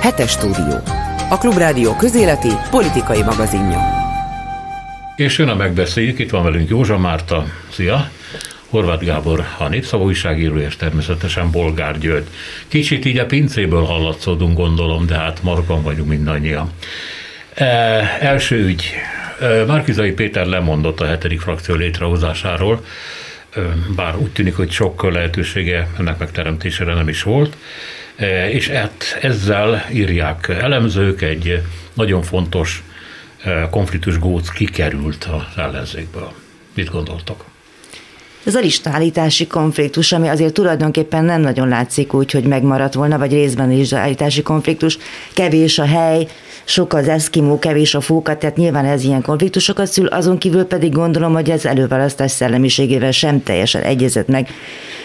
Hetes stúdió. A Klubrádió közéleti politikai magazinja. És jön a megbeszéljük, itt van velünk Józsa Márta, szia! Horváth Gábor, a Népszava újságíró, és természetesen Bolgár György. Kicsit így a pincéből hallatszódunk, gondolom, de hát marban vagyunk mindannyian. E, első ügy. E, Márkizai Péter lemondott a hetedik frakció létrehozásáról, e, bár úgy tűnik, hogy sok lehetősége ennek megteremtésére nem is volt, és hát ezzel írják elemzők, egy nagyon fontos e, konfliktus góc kikerült az ellenzékből. Mit gondoltok? Ez a listállítási konfliktus, ami azért tulajdonképpen nem nagyon látszik úgy, hogy megmaradt volna, vagy részben a listállítási konfliktus, kevés a hely, sok az eszkimó, kevés a fóka, tehát nyilván ez ilyen konfliktusokat szül, azon kívül pedig gondolom, hogy ez előválasztás szellemiségével sem teljesen egyezett meg.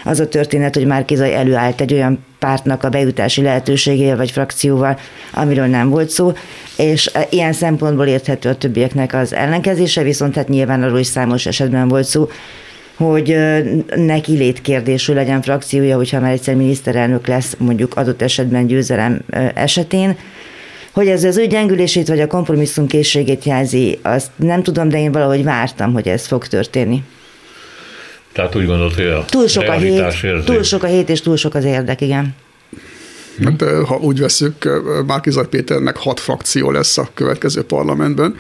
Az a történet, hogy Márkizai előállt egy olyan pártnak a bejutási lehetőségével vagy frakcióval, amiről nem volt szó, és ilyen szempontból érthető a többieknek az ellenkezése, viszont hát nyilván arról is számos esetben volt szó, hogy neki létkérdésű legyen frakciója, hogyha már egyszer miniszterelnök lesz, mondjuk adott esetben győzelem esetén. Hogy ez az ő gyengülését vagy a kompromisszum készségét jelzi, azt nem tudom, de én valahogy vártam, hogy ez fog történni. Tehát úgy gondolod, hogy a túl sok a hét, túl sok a hét és túl sok az érdek, igen. Hát, ha úgy veszük, Márkizaj Péternek hat frakció lesz a következő parlamentben,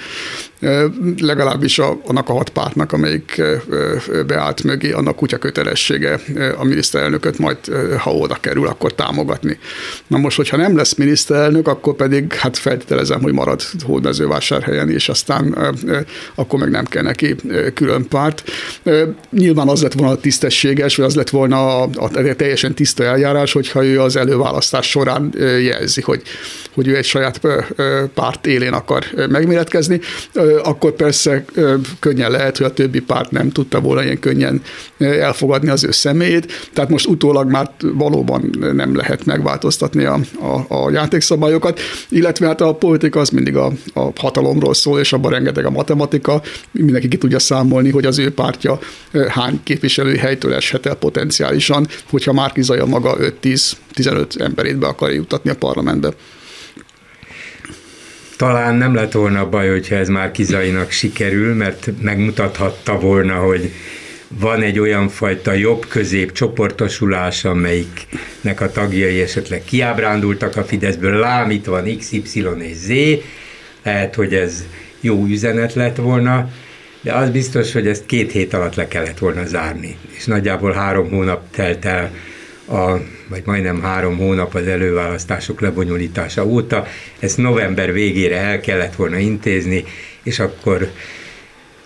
legalábbis a, annak a hat pártnak, amelyik beállt mögé, annak kutya kötelessége a miniszterelnököt majd, ha oda kerül, akkor támogatni. Na most, hogyha nem lesz miniszterelnök, akkor pedig hát feltételezem, hogy marad Hódmezővásárhelyen, és aztán akkor meg nem kell neki külön párt. Nyilván az lett volna tisztességes, vagy az lett volna a, a teljesen tiszta eljárás, hogyha ő az előválasztás során jelzi, hogy, hogy ő egy saját párt élén akar megméretkezni akkor persze könnyen lehet, hogy a többi párt nem tudta volna ilyen könnyen elfogadni az ő személyét, tehát most utólag már valóban nem lehet megváltoztatni a, a, a játékszabályokat, illetve hát a politika az mindig a, a hatalomról szól, és abban rengeteg a matematika, mindenki ki tudja számolni, hogy az ő pártja hány képviselői helytől eshet el potenciálisan, hogyha Márkizaja maga 5-10-15 emberét be akarja jutatni a parlamentbe talán nem lett volna baj, hogyha ez már Kizainak sikerül, mert megmutathatta volna, hogy van egy olyan fajta jobb-közép csoportosulás, amelyiknek a tagjai esetleg kiábrándultak a Fideszből, lám, itt van X, Y és Z, lehet, hogy ez jó üzenet lett volna, de az biztos, hogy ezt két hét alatt le kellett volna zárni, és nagyjából három hónap telt el a, vagy majdnem három hónap az előválasztások lebonyolítása óta. Ezt november végére el kellett volna intézni, és akkor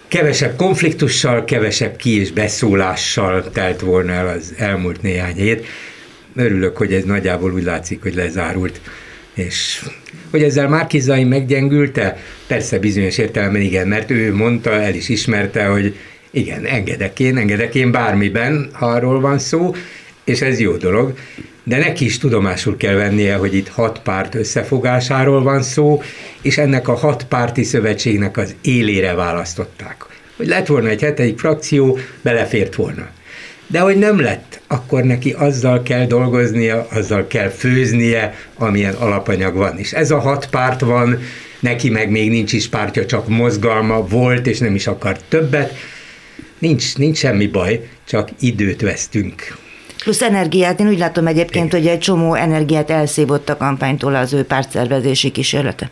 kevesebb konfliktussal, kevesebb ki- és beszólással telt volna el az elmúlt néhány hét. Örülök, hogy ez nagyjából úgy látszik, hogy lezárult. És hogy ezzel Márkizai meggyengülte? Persze bizonyos értelemben igen, mert ő mondta, el is ismerte, hogy igen, engedek én, engedek én bármiben, ha arról van szó, és ez jó dolog, de neki is tudomásul kell vennie, hogy itt hat párt összefogásáról van szó, és ennek a hat párti szövetségnek az élére választották. Hogy lett volna egy hetedik frakció, belefért volna. De hogy nem lett, akkor neki azzal kell dolgoznia, azzal kell főznie, amilyen alapanyag van. És ez a hat párt van, neki meg még nincs is pártja, csak mozgalma volt, és nem is akar többet. Nincs, nincs semmi baj, csak időt vesztünk. Plusz energiát, én úgy látom egyébként, hogy egy csomó energiát elszívott a kampánytól az ő pártszervezési kísérlete.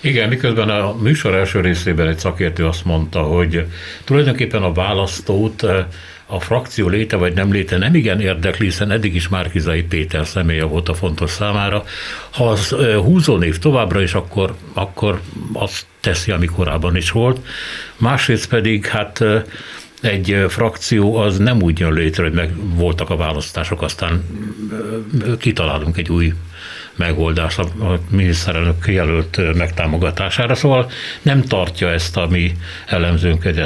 Igen, miközben a műsor első részében egy szakértő azt mondta, hogy tulajdonképpen a választót eh, a frakció léte vagy nem léte nem igen érdekli, hiszen eddig is Márkizai Péter személye volt a fontos számára. Ha az eh, húzó név továbbra is, akkor, akkor azt teszi, ami korábban is volt. Másrészt pedig hát eh, egy frakció az nem úgy jön létre, hogy meg voltak a választások, aztán kitalálunk egy új megoldást a miniszterelnök jelölt megtámogatására, szóval nem tartja ezt a mi elemzőnk egy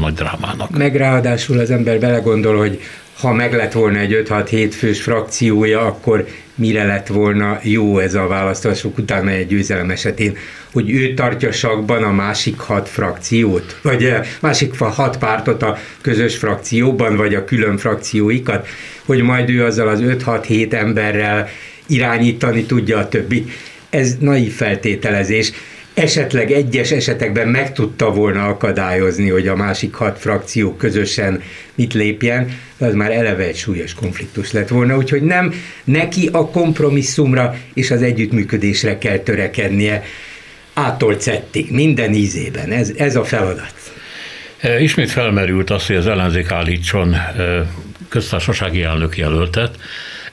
nagy drámának. Meg ráadásul az ember belegondol, hogy ha meg lett volna egy 5-6-7 fős frakciója, akkor mire lett volna jó ez a választások után egy győzelem esetén, hogy ő tartja sakban a másik hat frakciót, vagy a eh, másik hat pártot a közös frakcióban, vagy a külön frakcióikat, hogy majd ő azzal az 5-6-7 emberrel irányítani tudja a többi. Ez naív feltételezés esetleg egyes esetekben meg tudta volna akadályozni, hogy a másik hat frakció közösen mit lépjen, az már eleve egy súlyos konfliktus lett volna, úgyhogy nem neki a kompromisszumra és az együttműködésre kell törekednie ától cettig, minden ízében. Ez, ez a feladat. E, ismét felmerült az, hogy az ellenzék állítson e, köztársasági elnök jelöltet,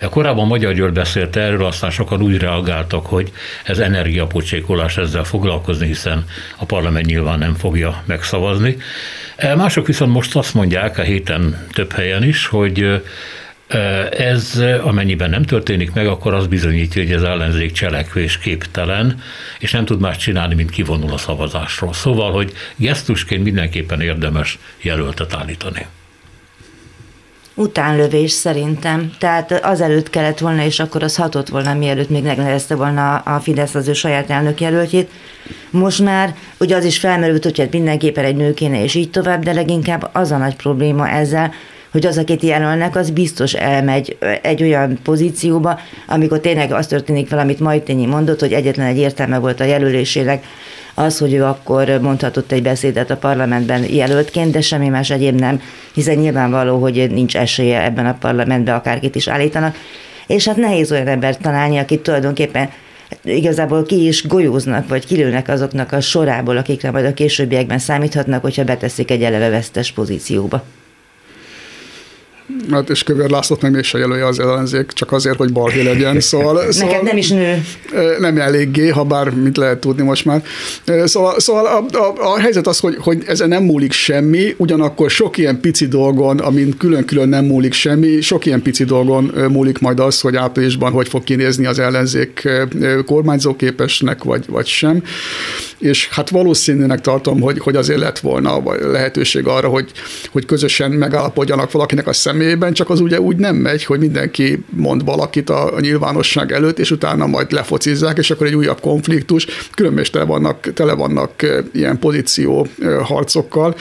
Korábban Magyar György beszélt erről, aztán sokan úgy reagáltak, hogy ez energiapocsékolás ezzel foglalkozni, hiszen a parlament nyilván nem fogja megszavazni. E, mások viszont most azt mondják a héten több helyen is, hogy e, ez amennyiben nem történik meg, akkor az bizonyítja, hogy az ellenzék cselekvés képtelen, és nem tud más csinálni, mint kivonul a szavazásról. Szóval, hogy gesztusként mindenképpen érdemes jelöltet állítani utánlövés szerintem. Tehát azelőtt kellett volna, és akkor az hatott volna, mielőtt még megnevezte volna a Fidesz az ő saját elnökjelöltjét. Most már ugye az is felmerült, hogy hát mindenképpen egy nő kéne, és így tovább, de leginkább az a nagy probléma ezzel, hogy az, akit jelölnek, az biztos elmegy egy olyan pozícióba, amikor tényleg az történik valamit Majtényi mondott, hogy egyetlen egy értelme volt a jelölésének, az, hogy ő akkor mondhatott egy beszédet a parlamentben jelöltként, de semmi más egyéb nem, hiszen nyilvánvaló, hogy nincs esélye ebben a parlamentben, akárkit is állítanak, és hát nehéz olyan embert találni, akit tulajdonképpen igazából ki is golyóznak, vagy kilőnek azoknak a sorából, akikre majd a későbbiekben számíthatnak, hogyha beteszik egy eleve vesztes pozícióba. Hát és Kövér Lászlót nem is se jelölje az ellenzék, csak azért, hogy balhé legyen. Szóval, szóval Neked nem is nő. Nem eléggé, ha bár mit lehet tudni most már. Szóval, szóval a, a, a helyzet az, hogy, hogy ezen nem múlik semmi, ugyanakkor sok ilyen pici dolgon, amin külön-külön nem múlik semmi, sok ilyen pici dolgon múlik majd az, hogy áprilisban hogy fog kinézni az ellenzék kormányzóképesnek, vagy, vagy sem. És hát valószínűnek tartom, hogy, hogy azért lett volna lehetőség arra, hogy, hogy közösen megállapodjanak valakinek a személy személyében, csak az ugye úgy nem megy, hogy mindenki mond valakit a, nyilvánosság előtt, és utána majd lefocizzák, és akkor egy újabb konfliktus, különben tele vannak, tele vannak ilyen pozíció harcokkal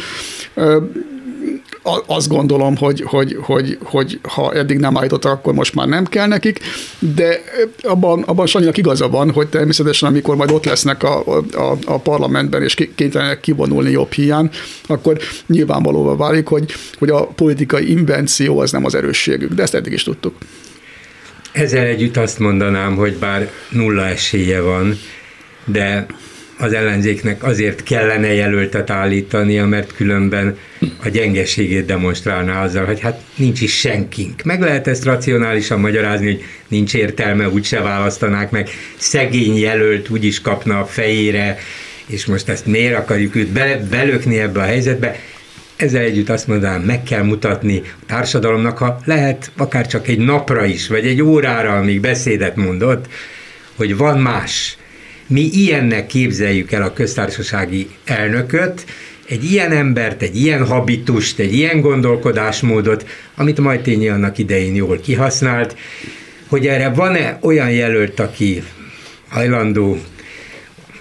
azt gondolom, hogy, hogy, hogy, hogy ha eddig nem állítottak, akkor most már nem kell nekik, de abban, abban Sanyinak igaza van, hogy természetesen amikor majd ott lesznek a, a, a parlamentben, és kénytelenek kivonulni jobb hiány, akkor nyilvánvalóvá válik, hogy, hogy a politikai invenció az nem az erősségük, de ezt eddig is tudtuk. Ezzel együtt azt mondanám, hogy bár nulla esélye van, de az ellenzéknek azért kellene jelöltet állítania, mert különben a gyengeségét demonstrálná azzal, hogy hát nincs is senkink. Meg lehet ezt racionálisan magyarázni, hogy nincs értelme, úgyse választanák meg. Szegény jelölt úgyis kapna a fejére, és most ezt miért akarjuk őt be, belökni ebbe a helyzetbe. Ezzel együtt azt mondanám, meg kell mutatni a társadalomnak, ha lehet akár csak egy napra is, vagy egy órára, amíg beszédet mondott, hogy van más, mi ilyennek képzeljük el a köztársasági elnököt, egy ilyen embert, egy ilyen habitust, egy ilyen gondolkodásmódot, amit majd Tényi annak idején jól kihasznált, hogy erre van-e olyan jelölt, aki hajlandó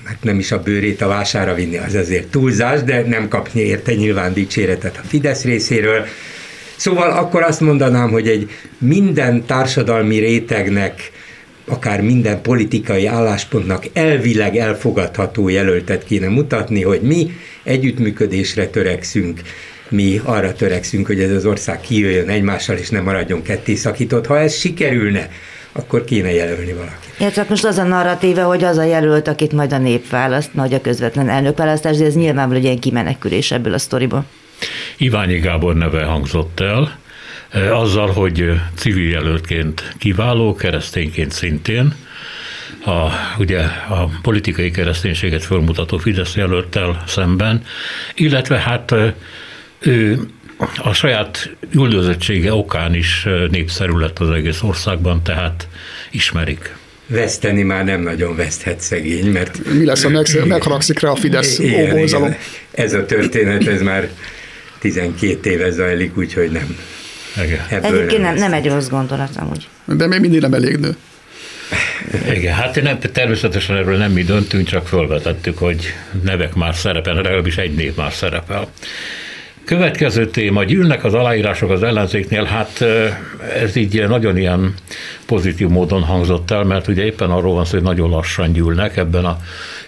hát nem is a bőrét a vására vinni, az azért túlzás, de nem kapni érte nyilván dicséretet a Fidesz részéről. Szóval akkor azt mondanám, hogy egy minden társadalmi rétegnek akár minden politikai álláspontnak elvileg elfogadható jelöltet kéne mutatni, hogy mi együttműködésre törekszünk, mi arra törekszünk, hogy ez az ország kijöjjön egymással, és nem maradjon ketté szakított. Ha ez sikerülne, akkor kéne jelölni valakit. Ja, csak most az a narratíva, hogy az a jelölt, akit majd a nép választ, nagy a közvetlen elnökválasztás, de ez nyilvánvalóan egy ilyen kimenekülés ebből a sztoriból. Iványi Gábor neve hangzott el, azzal, hogy civil jelöltként kiváló, keresztényként szintén, a, ugye a politikai kereszténységet fölmutató Fidesz jelölttel szemben, illetve hát ő a saját üldözöttsége okán is népszerű lett az egész országban, tehát ismerik. Veszteni már nem nagyon veszthet szegény, mert... Mi lesz, ha megharagszik rá a Fidesz óvózalom? Ez a történet, ez már 12 éve zajlik, úgyhogy nem, igen. Egyébként nem, nem egy rossz gondolat amúgy. De még mindig nem elég nő. Igen, hát nem, természetesen erről nem mi döntünk, csak felvetettük, hogy nevek már szerepel, legalábbis egy név már szerepel. Következő téma, gyűlnek az aláírások az ellenzéknél, hát ez így nagyon ilyen pozitív módon hangzott el, mert ugye éppen arról van szó, hogy nagyon lassan gyűlnek, ebben a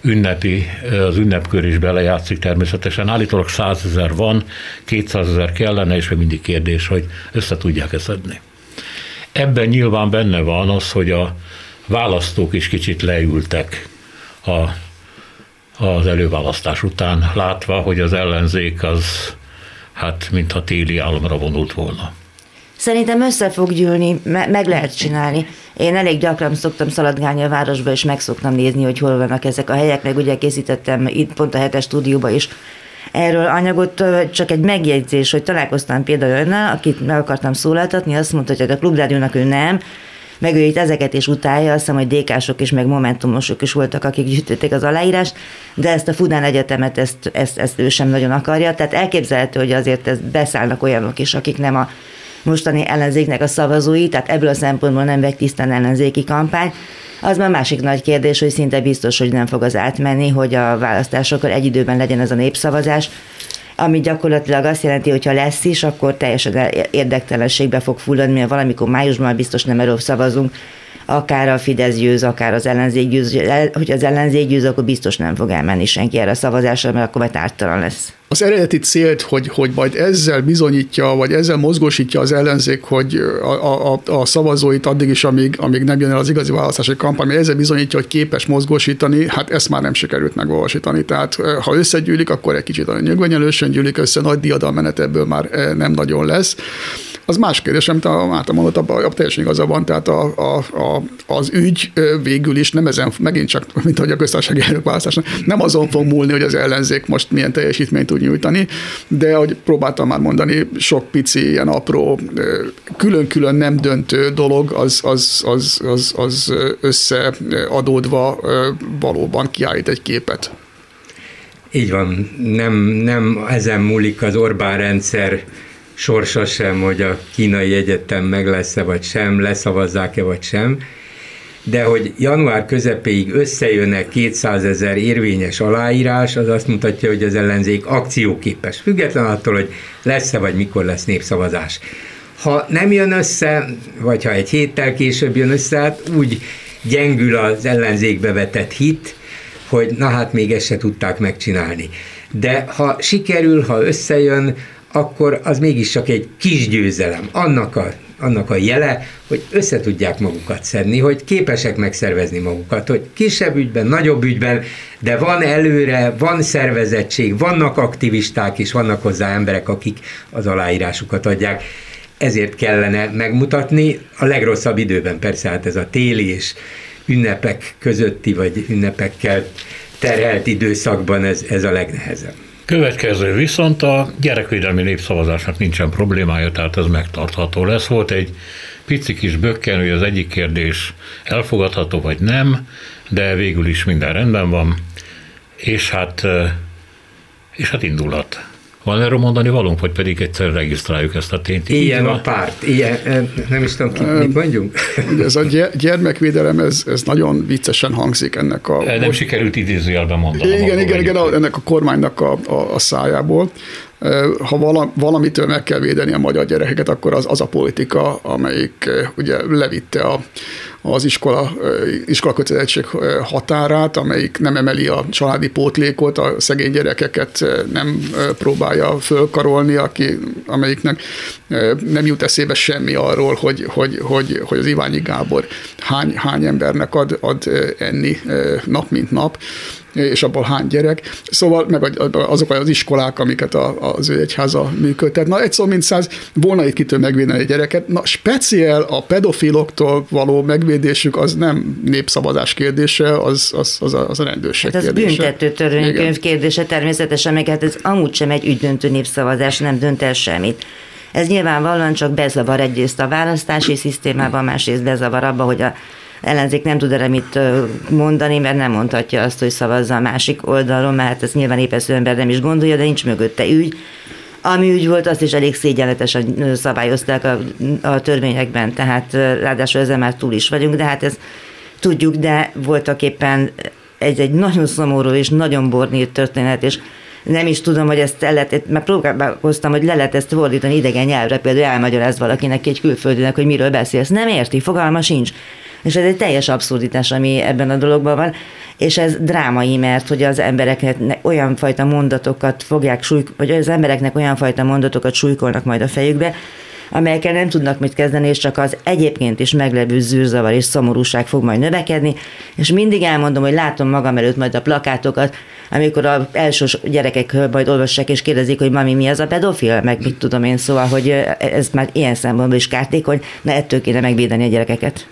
ünnepi, az ünnepkör is belejátszik természetesen. Állítólag 100 ezer van, 200 ezer kellene, és még mindig kérdés, hogy össze tudják ezt adni. Ebben nyilván benne van az, hogy a választók is kicsit leültek a, az előválasztás után, látva, hogy az ellenzék az hát mintha téli álomra vonult volna. Szerintem össze fog gyűlni, me- meg lehet csinálni. Én elég gyakran szoktam szaladgálni a városba, és meg szoktam nézni, hogy hol vannak ezek a helyek, meg ugye készítettem itt pont a hetes stúdióba is erről anyagot, csak egy megjegyzés, hogy találkoztam például önnel, akit meg akartam szólaltatni, azt mondta, hogy hát a klubrádiónak ő nem, meg ő itt ezeket is utálja, azt hiszem, hogy dékások is, meg momentumosok is voltak, akik gyűjtötték az aláírást, de ezt a Fudán Egyetemet, ezt, ezt, ezt ő sem nagyon akarja, tehát elképzelhető, hogy azért ezt beszállnak olyanok is, akik nem a mostani ellenzéknek a szavazói, tehát ebből a szempontból nem vegy tisztán ellenzéki kampány. Az már másik nagy kérdés, hogy szinte biztos, hogy nem fog az átmenni, hogy a választásokkal egy időben legyen ez a népszavazás, ami gyakorlatilag azt jelenti, hogy ha lesz is, akkor teljesen érdektelenségbe fog fulladni, mert valamikor májusban biztos nem erről szavazunk, akár a Fidesz győz, akár az ellenzék győz, hogy az ellenzék győz, akkor biztos nem fog elmenni senki erre a szavazásra, mert akkor már lesz. Az eredeti célt, hogy, hogy majd ezzel bizonyítja, vagy ezzel mozgósítja az ellenzék, hogy a, a, a szavazóit addig is, amíg, amíg nem jön el az igazi választási kampány, mert ezzel bizonyítja, hogy képes mozgósítani, hát ezt már nem sikerült megvalósítani. Tehát ha összegyűlik, akkor egy kicsit a nyögvenyelősen gyűlik össze, nagy diadalmenet ebből már nem nagyon lesz. Az más kérdés, amit a Márta mondott, abban teljesen igaza van, tehát a, a, a, az ügy végül is nem ezen, megint csak, mint ahogy a köztársasági elnökválasztásnak, nem azon fog múlni, hogy az ellenzék most milyen teljesítményt tud nyújtani, de ahogy próbáltam már mondani, sok pici, ilyen apró, külön-külön nem döntő dolog, az, az, az, az, az összeadódva valóban kiállít egy képet. Így van, nem, nem ezen múlik az Orbán rendszer sorsa sem, hogy a kínai egyetem meg lesz-e vagy sem, leszavazzák-e vagy sem, de hogy január közepéig összejönnek 200 ezer érvényes aláírás, az azt mutatja, hogy az ellenzék akcióképes, független attól, hogy lesz-e vagy mikor lesz népszavazás. Ha nem jön össze, vagy ha egy héttel később jön össze, hát úgy gyengül az ellenzékbe vetett hit, hogy na hát még ezt se tudták megcsinálni. De ha sikerül, ha összejön, akkor az mégiscsak egy kis győzelem. Annak a, annak a jele, hogy össze tudják magukat szedni, hogy képesek megszervezni magukat, hogy kisebb ügyben, nagyobb ügyben, de van előre, van szervezettség, vannak aktivisták és vannak hozzá emberek, akik az aláírásukat adják. Ezért kellene megmutatni a legrosszabb időben, persze hát ez a téli és ünnepek közötti, vagy ünnepekkel terhelt időszakban ez, ez a legnehezebb. Következő viszont a gyerekvédelmi népszavazásnak nincsen problémája, tehát ez megtartható lesz. Volt egy pici kis bökken, hogy az egyik kérdés elfogadható vagy nem, de végül is minden rendben van, és hát, és hát indulhat. Van erről mondani valunk, vagy pedig egyszer regisztráljuk ezt a tényt? Ilyen a párt, ilyen, nem is tudom, ki, mit mondjunk. Ez a gyermekvédelem, ez, ez nagyon viccesen hangzik ennek a... Nem most... sikerült idézőjelben mondani. Igen, igen, igen, ennek a kormánynak a, a, a szájából ha valamitől meg kell védeni a magyar gyerekeket, akkor az, az a politika, amelyik ugye levitte a, az iskola, iskola kötelezettség határát, amelyik nem emeli a családi pótlékot, a szegény gyerekeket nem próbálja fölkarolni, aki, amelyiknek nem jut eszébe semmi arról, hogy, hogy, hogy, hogy az Iványi Gábor hány, hány embernek ad, ad enni nap mint nap, és abból hány gyerek. Szóval meg azok az iskolák, amiket az ő egyháza működtet. Na, egy szó mint száz, volna itt kitől megvédeni egy gyereket. Na, speciál a pedofiloktól való megvédésük az nem népszavazás kérdése, az, az, az, a, az a rendőrség hát ez kérdése. büntető törvénykönyv kérdése természetesen, meg hát ez amúgy sem egy ügydöntő népszavazás, nem dönt el semmit. Ez nyilvánvalóan csak bezavar egyrészt a választási szisztémában, másrészt bezavar abba, hogy a ellenzék nem tud erre mit mondani, mert nem mondhatja azt, hogy szavazza a másik oldalon, mert hát ezt nyilván épesző ember nem is gondolja, de nincs mögötte ügy. Ami ügy volt, azt is elég szégyenletesen szabályozták a, a törvényekben, tehát ráadásul ezzel már túl is vagyunk, de hát ez tudjuk, de voltak éppen ez egy nagyon szomorú és nagyon bornírt történet, és nem is tudom, hogy ezt el lehet, mert próbálkoztam, hogy le lehet ezt fordítani idegen nyelvre, például elmagyaráz valakinek egy külföldinek, hogy miről beszélsz. Nem érti, fogalma sincs. És ez egy teljes abszurditás, ami ebben a dologban van, és ez drámai, mert hogy az embereknek olyan fajta mondatokat fogják súly, vagy az embereknek olyan fajta mondatokat súlykolnak majd a fejükbe, amelyekkel nem tudnak mit kezdeni, és csak az egyébként is meglevő zűrzavar és szomorúság fog majd növekedni, és mindig elmondom, hogy látom magam előtt majd a plakátokat, amikor az első gyerekek majd olvassák és kérdezik, hogy mami, mi az a pedofil, meg mit tudom én, szóval, hogy ez már ilyen szempontból is kártékony, na ettől kéne megvédeni a gyerekeket.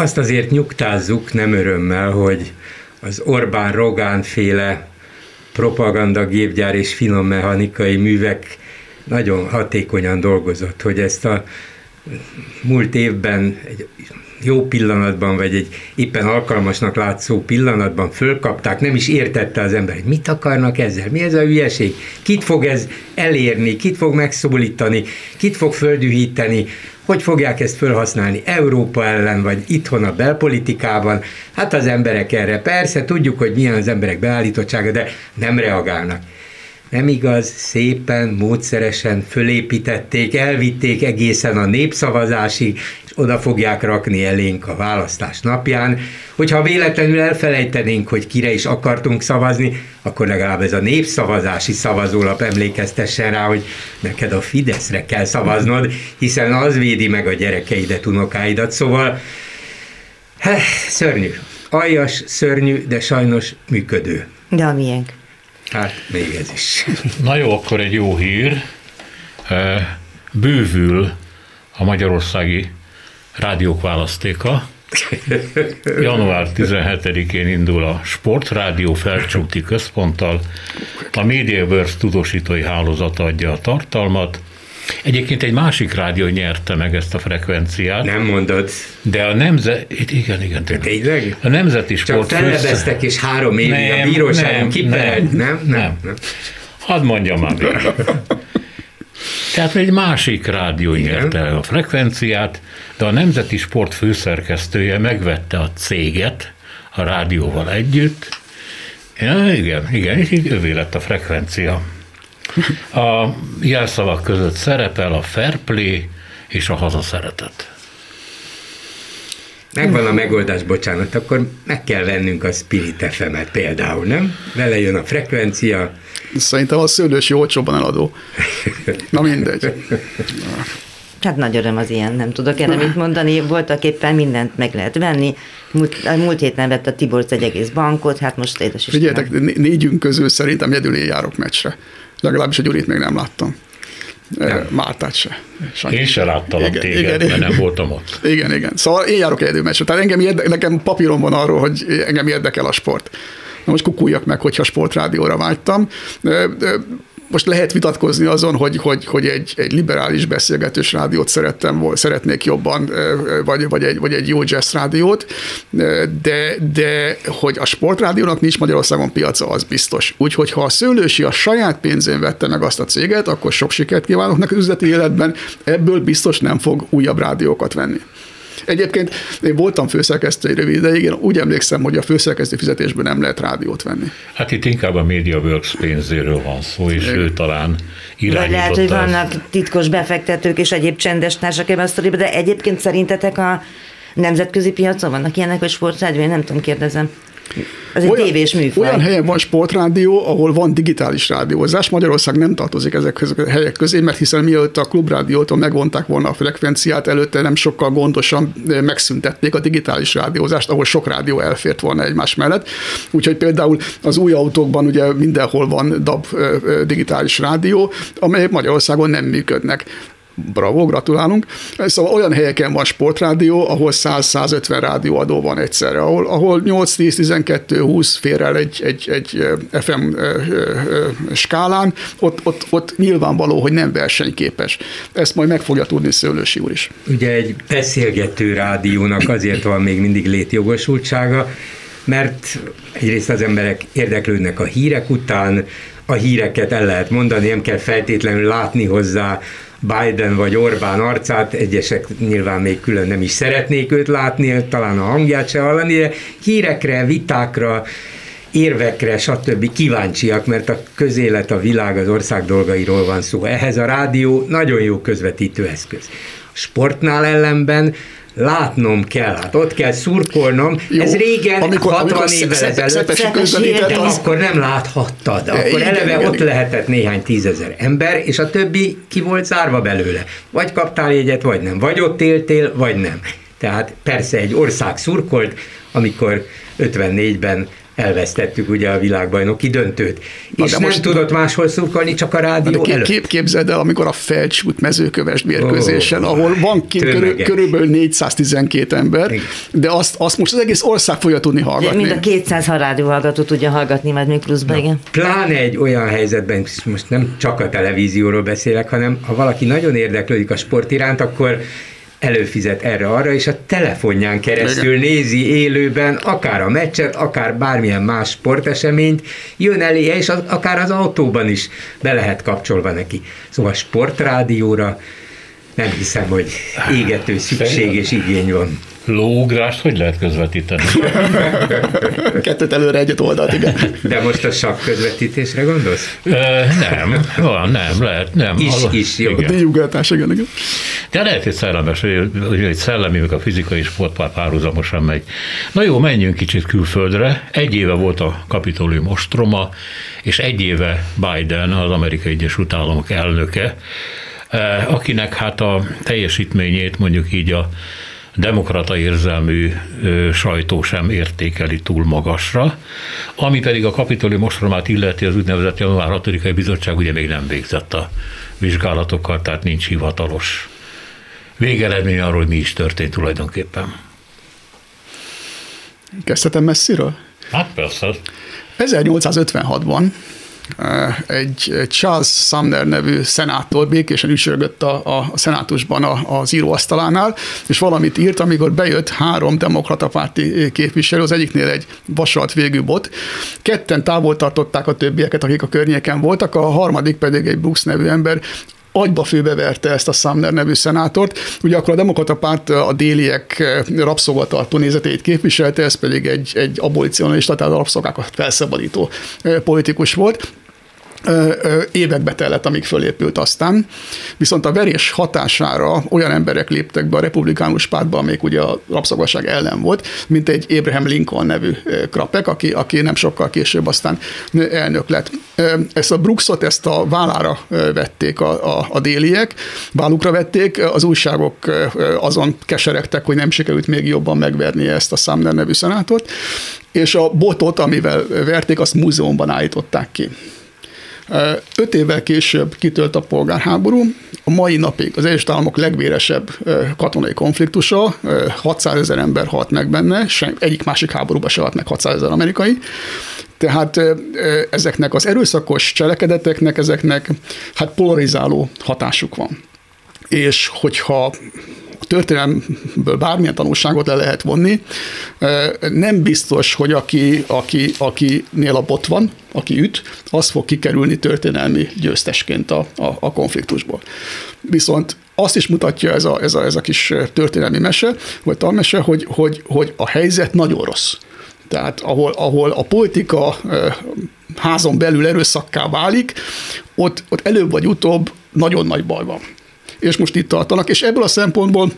Azt azért nyugtázzuk nem örömmel, hogy az Orbán-Rogán féle propaganda gépgyár és finom mechanikai művek nagyon hatékonyan dolgozott, hogy ezt a múlt évben egy jó pillanatban, vagy egy éppen alkalmasnak látszó pillanatban fölkapták, nem is értette az ember, hogy mit akarnak ezzel, mi ez a hülyeség, kit fog ez elérni, kit fog megszólítani, kit fog földühíteni, hogy fogják ezt felhasználni Európa ellen, vagy itthon a belpolitikában. Hát az emberek erre persze, tudjuk, hogy milyen az emberek beállítottsága, de nem reagálnak nem igaz, szépen, módszeresen fölépítették, elvitték egészen a népszavazásig, oda fogják rakni elénk a választás napján. Hogyha véletlenül elfelejtenénk, hogy kire is akartunk szavazni, akkor legalább ez a népszavazási szavazólap emlékeztessen rá, hogy neked a Fideszre kell szavaznod, hiszen az védi meg a gyerekeidet, unokáidat. Szóval heh, szörnyű. Aljas, szörnyű, de sajnos működő. De a miénk. Hát még ez is. Na jó, akkor egy jó hír. Bővül a magyarországi rádiók választéka. Január 17-én indul a Sportrádió felcsúti központtal. A MediaWorks tudósítói hálózata adja a tartalmat. Egyébként egy másik rádió nyerte meg ezt a frekvenciát. Nem mondod. De a nemzet... Igen, igen, tényleg. Tényleg? A Nemzeti Sport Csak felebeztek és három évig a bíróságon kiperelt, nem? Nem, nem. nem. Hadd mondjam már végre. Tehát egy másik rádió nyerte a frekvenciát, de a Nemzeti Sport főszerkesztője megvette a céget a rádióval együtt. Ja, igen, igen, és így övé lett a frekvencia. A jelszavak között szerepel a fair play és a hazaszeretet. Megvan a megoldás, bocsánat, akkor meg kell vennünk a Spirit fm például, nem? Vele jön a frekvencia. Szerintem a szőlős olcsóban eladó. Na mindegy. Hát nagy öröm az ilyen, nem tudok erre mit mondani. Voltak éppen mindent meg lehet venni. Múlt, múlt héten vett a Tiborc egy egész bankot, hát most édes is. Figyeljetek, négyünk közül szerintem egyedül én járok meccsre. Legalábbis a Gyurit még nem láttam. Nem. Mártát se. Sajnos. Én se láttam igen, téged, igen, mert nem voltam ott. Igen, igen. Szóval én járok egyedül meccsre. Tehát engem érde, nekem papírom van arról, hogy engem érdekel a sport. Na most kukuljak meg, hogyha sportrádióra vágytam most lehet vitatkozni azon, hogy, hogy, hogy egy, egy liberális beszélgetős rádiót szerettem, szeretnék jobban, vagy, vagy, egy, vagy egy jó jazz rádiót, de, de hogy a sportrádiónak nincs Magyarországon piaca, az biztos. Úgyhogy ha a szőlősi a saját pénzén vette meg azt a céget, akkor sok sikert kívánok neki üzleti életben, ebből biztos nem fog újabb rádiókat venni. Egyébként én voltam főszerkesztő egy rövid ideig, én úgy emlékszem, hogy a főszerkesztő fizetésből nem lehet rádiót venni. Hát itt inkább a MediaWorks pénzéről van szó, és ő talán irányította. Vagy lehet, hogy vannak titkos befektetők és egyéb csendes társak ebben a sztoriban, de egyébként szerintetek a nemzetközi piacon vannak ilyenek, hogy sportrádió? Én nem tudom, kérdezem. Ez egy olyan, tévés műfaj. Olyan helyen van sportrádió, ahol van digitális rádiózás. Magyarország nem tartozik ezekhez a helyek közé, mert hiszen mielőtt a klubrádiótól megvonták volna a frekvenciát, előtte nem sokkal gondosan eh, megszüntették a digitális rádiózást, ahol sok rádió elfért volna egymás mellett. Úgyhogy például az új autókban ugye mindenhol van DAB eh, eh, digitális rádió, amelyek Magyarországon nem működnek bravo, gratulálunk. Szóval olyan helyeken van sportrádió, ahol 100-150 rádióadó van egyszerre, ahol, ahol 8-10-12-20 fér el egy, egy, egy FM skálán, ott, ott, ott nyilvánvaló, hogy nem versenyképes. Ezt majd meg fogja tudni Szőlősi úr is. Ugye egy beszélgető rádiónak azért van még mindig létjogosultsága, mert egyrészt az emberek érdeklődnek a hírek után, a híreket el lehet mondani, nem kell feltétlenül látni hozzá Biden vagy Orbán arcát, egyesek nyilván még külön nem is szeretnék őt látni, talán a hangját se hallani, de hírekre, vitákra, érvekre, stb. kíváncsiak, mert a közélet, a világ, az ország dolgairól van szó. Ehhez a rádió nagyon jó közvetítő eszköz. A sportnál ellenben látnom kell, hát ott kell szurkolnom. Jó, Ez régen, amikor, 60 amikor évvel ezelőtt, de az... akkor nem láthattad. Akkor igen, eleve igen, ott igen. lehetett néhány tízezer ember, és a többi ki volt zárva belőle. Vagy kaptál jegyet, vagy nem. Vagy ott éltél, vagy nem. Tehát persze egy ország szurkolt, amikor 54-ben elvesztettük ugye a világbajnoki döntőt. Na, és nem most tudott máshol szurkolni, csak a rádió de előtt. Kép, képzeld el, amikor a Felcsút mezőkövest mérkőzésen, oh, ahol van ki, körül, körülbelül 412 ember, Igen. de azt, azt most az egész ország fogja tudni hallgatni. Mind a 200 rádió hallgató tudja hallgatni, majd még pluszban, igen. Pláne egy olyan helyzetben, most nem csak a televízióról beszélek, hanem ha valaki nagyon érdeklődik a sport iránt, akkor előfizet erre-arra, és a telefonján keresztül nézi élőben akár a meccset, akár bármilyen más sporteseményt, jön elé, és az, akár az autóban is be lehet kapcsolva neki. Szóval sportrádióra nem hiszem, hogy égető szükség és igény van. Lóugrást hogy lehet közvetíteni? Kettőt előre, egyet oldalt, igen. De most a sakk közvetítésre gondolsz? nem, van, nem, lehet, nem. Is, az, is, jó. Igen. A díjugatás, igen, igen. De lehet, hogy szellemes, hogy egy szellemi, meg a fizikai sport párhuzamosan megy. Na jó, menjünk kicsit külföldre. Egy éve volt a kapitólium ostroma, és egy éve Biden, az Amerikai Egyesült Államok elnöke, akinek hát a teljesítményét mondjuk így a demokrata érzelmű sajtó sem értékeli túl magasra. Ami pedig a kapitoli mostromát illeti, az úgynevezett január 6 bizottság ugye még nem végzett a vizsgálatokkal, tehát nincs hivatalos végeredmény arról, hogy mi is történt tulajdonképpen. Kezdhetem messziről? Hát persze. 1856-ban egy Charles Sumner nevű szenátor békésen ücsörgött a, a szenátusban a, az íróasztalánál, és valamit írt, amikor bejött három demokrata párti képviselő, az egyiknél egy vasalt végű bot. Ketten távol tartották a többieket, akik a környéken voltak, a harmadik pedig egy Brooks nevű ember, agyba főbeverte ezt a Sumner nevű szenátort. Ugye akkor a demokrata párt a déliek rabszolgatartó nézeteit képviselte, ez pedig egy, egy abolicionalista, tehát a rabszolgákat felszabadító politikus volt évekbe tellett, amíg fölépült aztán. Viszont a verés hatására olyan emberek léptek be a republikánus pártba, amelyik ugye a rabszolgaság ellen volt, mint egy Abraham Lincoln nevű krapek, aki, aki nem sokkal később aztán elnök lett. Ezt a Brooksot, ezt a vállára vették a, a, a déliek, vállukra vették, az újságok azon keseregtek, hogy nem sikerült még jobban megverni ezt a Sumner nevű szenátort, és a botot, amivel verték, azt múzeumban állították ki. Öt évvel később kitölt a polgárháború, a mai napig az Egyesült Államok legvéresebb katonai konfliktusa, 600 ezer ember halt meg benne, sem, egyik másik háborúba se halt meg 600 ezer amerikai, tehát ezeknek az erőszakos cselekedeteknek, ezeknek hát polarizáló hatásuk van. És hogyha történelmből bármilyen tanulságot le lehet vonni. Nem biztos, hogy aki, aki, akinél a bot van, aki üt, az fog kikerülni történelmi győztesként a, a, a konfliktusból. Viszont azt is mutatja ez a, ez a, ez a kis történelmi mese, vagy tanmese, hogy, hogy, hogy a helyzet nagyon rossz. Tehát ahol, ahol a politika házon belül erőszakká válik, ott, ott előbb vagy utóbb nagyon nagy baj van és most itt tartanak, és ebből a szempontból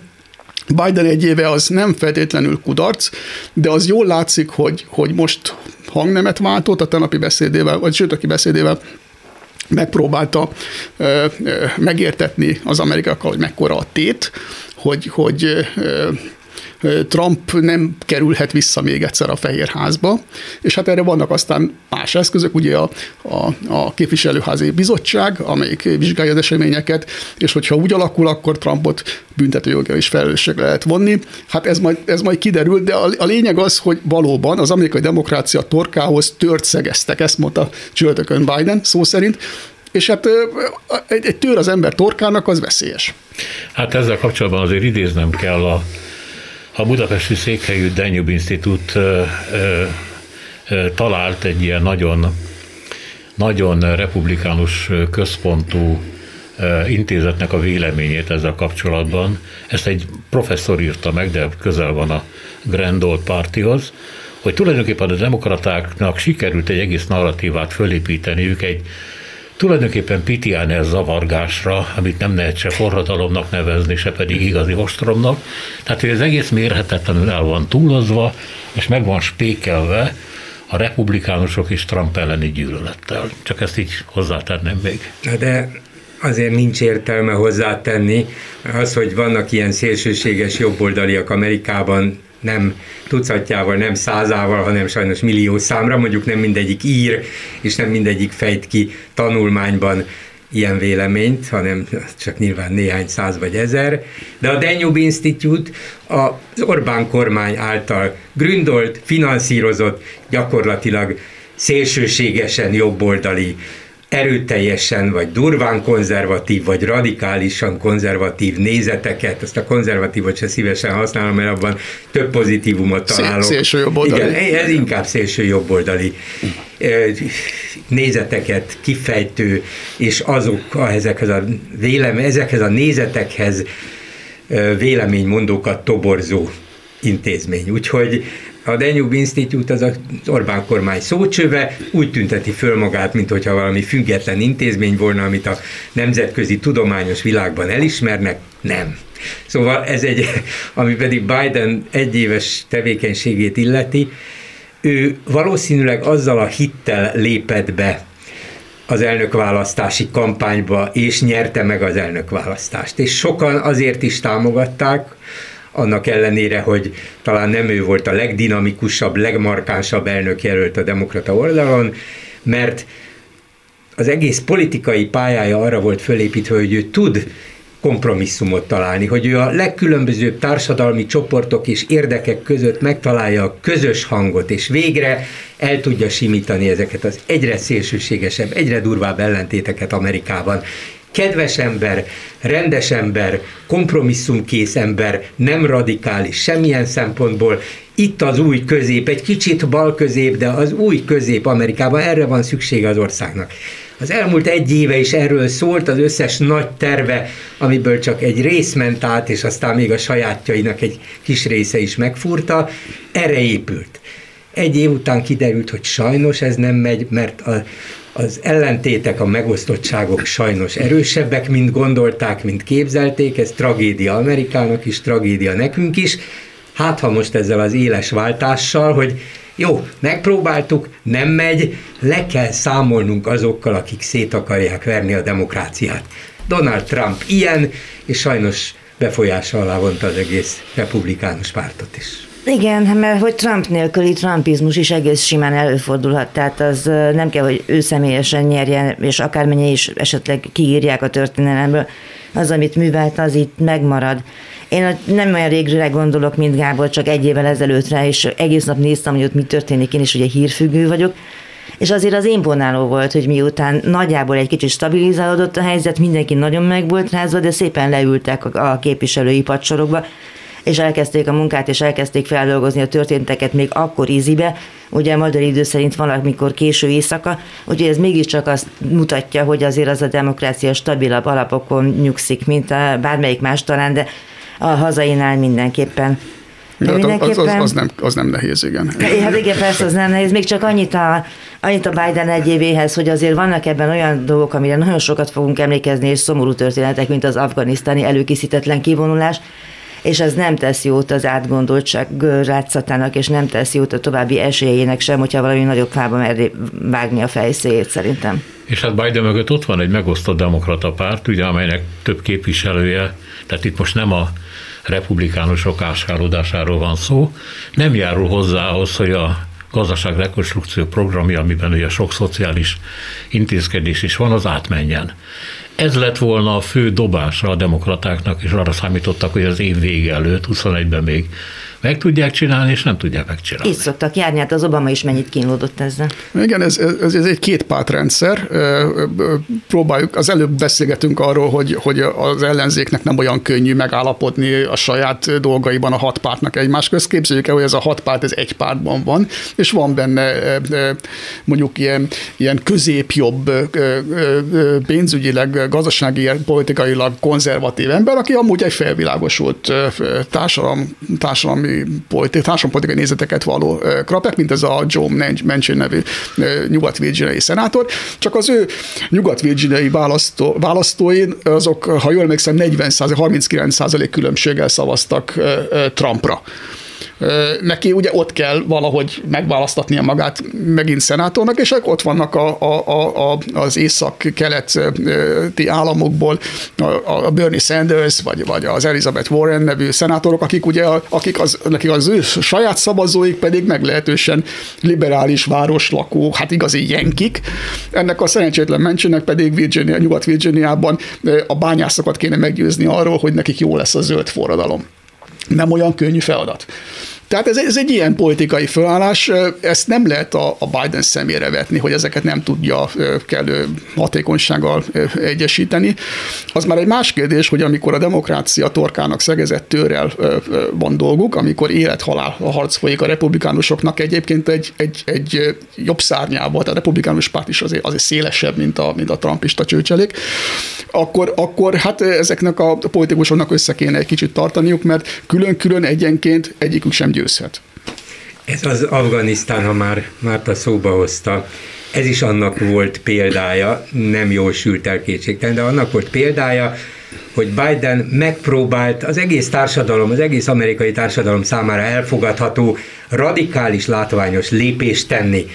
Biden egy éve az nem feltétlenül kudarc, de az jól látszik, hogy, hogy most hangnemet váltott a tenapi beszédével, vagy sőt, aki beszédével megpróbálta ö, ö, megértetni az amerikákkal, hogy mekkora a tét, hogy, hogy ö, Trump nem kerülhet vissza még egyszer a Fehér Házba, és hát erre vannak aztán más eszközök, ugye a, a, a képviselőházi bizottság, amelyik vizsgálja az eseményeket, és hogyha úgy alakul, akkor Trumpot büntetőjoga is felelősségre lehet vonni. Hát ez majd, ez majd kiderül, de a, a lényeg az, hogy valóban az amerikai demokrácia torkához tört szegeztek, ezt mondta csütörtökön Biden szó szerint, és hát egy, egy tör az ember torkának, az veszélyes. Hát ezzel kapcsolatban azért idéznem kell a a budapesti székhelyű Danube Institute talált egy ilyen nagyon, nagyon republikánus központú intézetnek a véleményét ezzel kapcsolatban. Ezt egy professzor írta meg, de közel van a Grand Old Partyhoz, hogy tulajdonképpen a demokratáknak sikerült egy egész narratívát fölépíteniük egy tulajdonképpen pitiáner zavargásra, amit nem lehet se forradalomnak nevezni, se pedig igazi ostromnak. Tehát, hogy az egész mérhetetlenül el van túlozva, és meg van spékelve a republikánusok és Trump elleni gyűlölettel. Csak ezt így hozzátennem még. De azért nincs értelme hozzátenni. Az, hogy vannak ilyen szélsőséges jobboldaliak Amerikában, nem tucatjával, nem százával, hanem sajnos millió számra, mondjuk nem mindegyik ír, és nem mindegyik fejt ki tanulmányban ilyen véleményt, hanem csak nyilván néhány száz vagy ezer, de a Danube Institute az Orbán kormány által gründolt, finanszírozott, gyakorlatilag szélsőségesen jobboldali erőteljesen, vagy durván konzervatív, vagy radikálisan konzervatív nézeteket, ezt a konzervatívot se szívesen használom, mert abban több pozitívumot találok. Szélső jobboldali. Igen, ez inkább szélső jobboldali nézeteket kifejtő, és azok ezekhez a, vélem, ezekhez a nézetekhez véleménymondókat toborzó intézmény. Úgyhogy a Danube Institute az az Orbán kormány szócsöve, úgy tünteti föl magát, mint hogyha valami független intézmény volna, amit a nemzetközi tudományos világban elismernek. Nem. Szóval ez egy, ami pedig Biden egyéves tevékenységét illeti, ő valószínűleg azzal a hittel lépett be az elnökválasztási kampányba, és nyerte meg az elnökválasztást. És sokan azért is támogatták, annak ellenére, hogy talán nem ő volt a legdinamikusabb, legmarkánsabb elnökjelölt a demokrata oldalon, mert az egész politikai pályája arra volt fölépítve, hogy ő tud kompromisszumot találni, hogy ő a legkülönbözőbb társadalmi csoportok és érdekek között megtalálja a közös hangot, és végre el tudja simítani ezeket az egyre szélsőségesebb, egyre durvább ellentéteket Amerikában kedves ember, rendes ember, kompromisszumkész ember, nem radikális semmilyen szempontból. Itt az új közép, egy kicsit bal közép, de az új közép Amerikában erre van szüksége az országnak. Az elmúlt egy éve is erről szólt, az összes nagy terve, amiből csak egy rész ment át, és aztán még a sajátjainak egy kis része is megfúrta, erre épült. Egy év után kiderült, hogy sajnos ez nem megy, mert a, az ellentétek, a megosztottságok sajnos erősebbek, mint gondolták, mint képzelték, ez tragédia Amerikának is, tragédia nekünk is. Hát ha most ezzel az éles váltással, hogy jó, megpróbáltuk, nem megy, le kell számolnunk azokkal, akik szét akarják verni a demokráciát. Donald Trump ilyen, és sajnos befolyása alá vonta az egész republikánus pártot is. Igen, mert hogy Trump nélküli trumpizmus is egész simán előfordulhat, tehát az nem kell, hogy ő személyesen nyerjen, és akármennyi is esetleg kiírják a történelemből, az, amit művelt, az itt megmarad. Én nem olyan régre gondolok, mint Gábor, csak egy évvel ezelőttre, és egész nap néztem, hogy ott mi történik, én is ugye hírfüggő vagyok, és azért az imponáló volt, hogy miután nagyjából egy kicsit stabilizálódott a helyzet, mindenki nagyon meg volt rázva, de szépen leültek a képviselői padsorokba, és elkezdték a munkát, és elkezdték feldolgozni a történteket még akkor ízibe, ugye a magyar idő szerint valamikor késő éjszaka, úgyhogy ez mégiscsak azt mutatja, hogy azért az a demokrácia stabilabb alapokon nyugszik, mint a bármelyik más talán, de a hazainál mindenképpen. De mindenképpen... Az, az, az, nem, az nem nehéz, igen. Hát igen, persze, az nem nehéz. Még csak annyit a, annyit a Biden egy évéhez, hogy azért vannak ebben olyan dolgok, amire nagyon sokat fogunk emlékezni, és szomorú történetek, mint az afganisztáni előkészítetlen kivonulás, és ez nem tesz jót az átgondoltság rátszatának, és nem tesz jót a további esélyének sem, hogyha valami nagyobb fába merri vágni a fejszéjét szerintem. És hát Biden mögött ott van egy megosztott demokrata párt, ugye, amelynek több képviselője, tehát itt most nem a republikánusok áskálódásáról van szó, nem járul hozzá ahhoz, hogy a gazdaság rekonstrukció programja, amiben ugye sok szociális intézkedés is van, az átmenjen. Ez lett volna a fő dobása a demokratáknak, és arra számítottak, hogy az év vége előtt, 21-ben még meg tudják csinálni, és nem tudják megcsinálni. Így szoktak járni, hát az Obama is mennyit kínlódott ezzel. Igen, ez, ez, ez egy két pártrendszer. Próbáljuk, az előbb beszélgetünk arról, hogy, hogy az ellenzéknek nem olyan könnyű megállapodni a saját dolgaiban a hat pártnak egymás közt. Képzeljük el, hogy ez a hat párt, ez egy pártban van, és van benne mondjuk ilyen, ilyen középjobb pénzügyileg, gazdasági, politikailag konzervatív ember, aki amúgy egy felvilágosult társadalom, társadalmi társadalompolitikai nézeteket való krapek, mint ez a Joe Manchin nevű nyugat-virginiai szenátor, csak az ő nyugat-virginiai választó, választói, azok, ha jól emlékszem, 40 39% különbséggel szavaztak Trumpra neki ugye ott kell valahogy megválasztatnia magát megint szenátornak, és ott vannak a, a, a, az észak-keleti államokból a, a Bernie Sanders, vagy, vagy az Elizabeth Warren nevű szenátorok, akik ugye, akik az, nekik az ő saját szavazóik pedig meglehetősen liberális városlakó, hát igazi jenkik. Ennek a szerencsétlen mencsének pedig Virginia, Nyugat-Virginiában a bányászokat kéne meggyőzni arról, hogy nekik jó lesz a zöld forradalom nem olyan könnyű feladat. Tehát ez, ez egy ilyen politikai felállás, ezt nem lehet a, a Biden szemére vetni, hogy ezeket nem tudja kellő hatékonysággal egyesíteni. Az már egy más kérdés, hogy amikor a demokrácia torkának szegezett tőrrel van dolguk, amikor élethalál a harc folyik a republikánusoknak egyébként egy, egy, egy jobb szárnyával, tehát a republikánus párt is azért, azért szélesebb, mint a, mint a trumpista csőcselék, akkor, akkor hát ezeknek a politikusoknak össze kéne egy kicsit tartaniuk, mert külön-külön egyenként egyikük sem győz győzhet. Ez az Afganisztán, ha már Márta szóba hozta, ez is annak volt példája, nem jól sült el kétségtelen, de annak volt példája, hogy Biden megpróbált az egész társadalom, az egész amerikai társadalom számára elfogadható, radikális, látványos lépést tenni.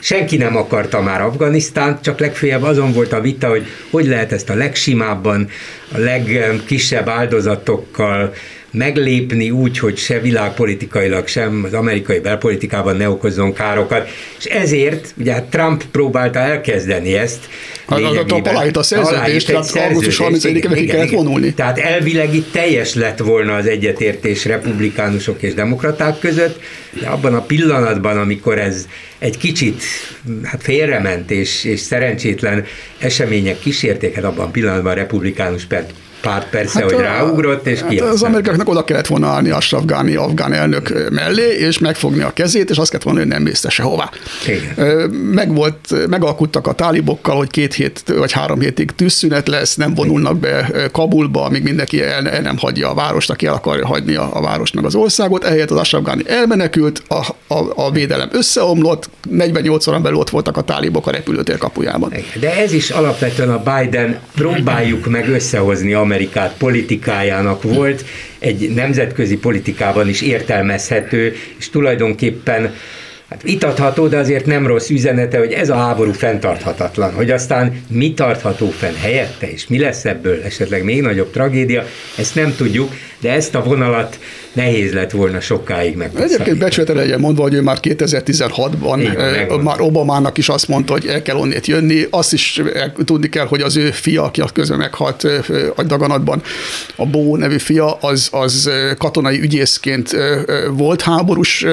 Senki nem akarta már Afganisztánt, csak legfeljebb azon volt a vita, hogy hogy lehet ezt a legsimábban, a legkisebb áldozatokkal, meglépni úgy, hogy se világpolitikailag, sem az amerikai belpolitikában ne okozzon károkat, és ezért ugye hát Trump próbálta elkezdeni ezt. Hát Trump aláírt a szerződést, tehát augusztus 31 ki kellett vonulni. Tehát elvileg itt teljes lett volna az egyetértés republikánusok és demokraták között, de abban a pillanatban, amikor ez egy kicsit hát félrement, és, és szerencsétlen események kísérték, hát abban a pillanatban a republikánus párt persze, hát hogy a, ráugrott, és hát Az amerikáknak oda kellett volna állni Ashraf Ghani afgán elnök mellé, és megfogni a kezét, és azt kellett volna, hogy nem mész sehová. Meg volt, megalkuttak a tálibokkal, hogy két hét vagy három hétig tűzszünet lesz, nem vonulnak be Kabulba, amíg mindenki el, el nem hagyja a várost, aki el akarja hagyni a, a várost meg az országot. Ehelyett az Ashraf Ghani elmenekült, a, a, a védelem összeomlott, 48 órán belül ott voltak a tálibok a repülőtér kapujában. De ez is alapvetően a Biden próbáljuk meg összehozni Amerikát politikájának volt, egy nemzetközi politikában is értelmezhető, és tulajdonképpen hát vitatható, de azért nem rossz üzenete, hogy ez a háború fenntarthatatlan, hogy aztán mi tartható fenn helyette, és mi lesz ebből? Esetleg még nagyobb tragédia, ezt nem tudjuk, de ezt a vonalat nehéz lett volna sokáig meg. Egyébként becsülete legyen mondva, hogy ő már 2016-ban eh, már Obamának is azt mondta, hogy el kell onnét jönni. Azt is tudni kell, hogy az ő fia, aki közben meghalt eh, a daganatban, a Bó nevű fia, az, az eh, katonai ügyészként volt háborús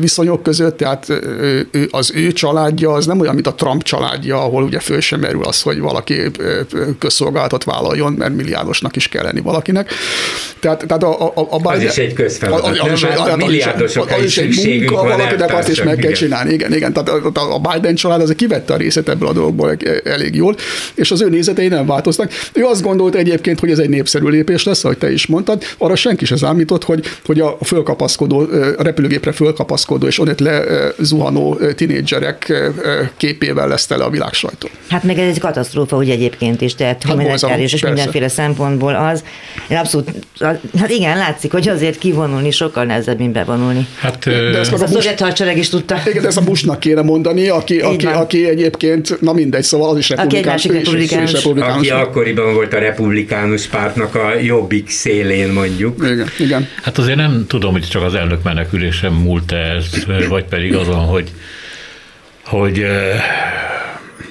viszonyok között, tehát az ő családja az nem olyan, mint a Trump családja, ahol ugye föl sem merül az, hogy valaki közszolgálatot vállaljon, mert milliárdosnak is kell lenni valakinek. Tehát, tehát a, a, a Biden, az is egy közfeladat. Az, az, az, az, a milliárdosokra is szükségünk van. Valakinek azt is meg kell csinálni. Igen, igen. Tehát a, a Biden család az kivette a részét ebből a dologból elég jól, és az ő nézetei nem változnak. Ő azt gondolta egyébként, hogy ez egy népszerű lépés lesz, ahogy te is mondtad. Arra senki sem számított, hogy, hogy a fölkapaszkodó, a repülőgépre fölkapaszkodó és onnét lezuhanó tinédzserek képével lesz tele a világ sajtó. Hát meg ez egy katasztrófa, hogy egyébként is, tehát hát humanitárius és mindenféle szempontból az. Én abszolút, hát igen, látszik, hogy azért kivonulni sokkal nehezebb, mint bevonulni. Hát, de ezt ez a, szovjet hadsereg is tudta. Igen, de ezt a Bushnak kéne mondani, aki, aki, aki egyébként, na mindegy, szóval az is republikánus. Aki, republikánus. republikánus. aki akkoriban volt a republikánus pártnak a jobbik szélén mondjuk. Igen, igen. Hát azért nem tudom, hogy csak az elnök menekülésen múlt ez, vagy pedig azon, hogy, hogy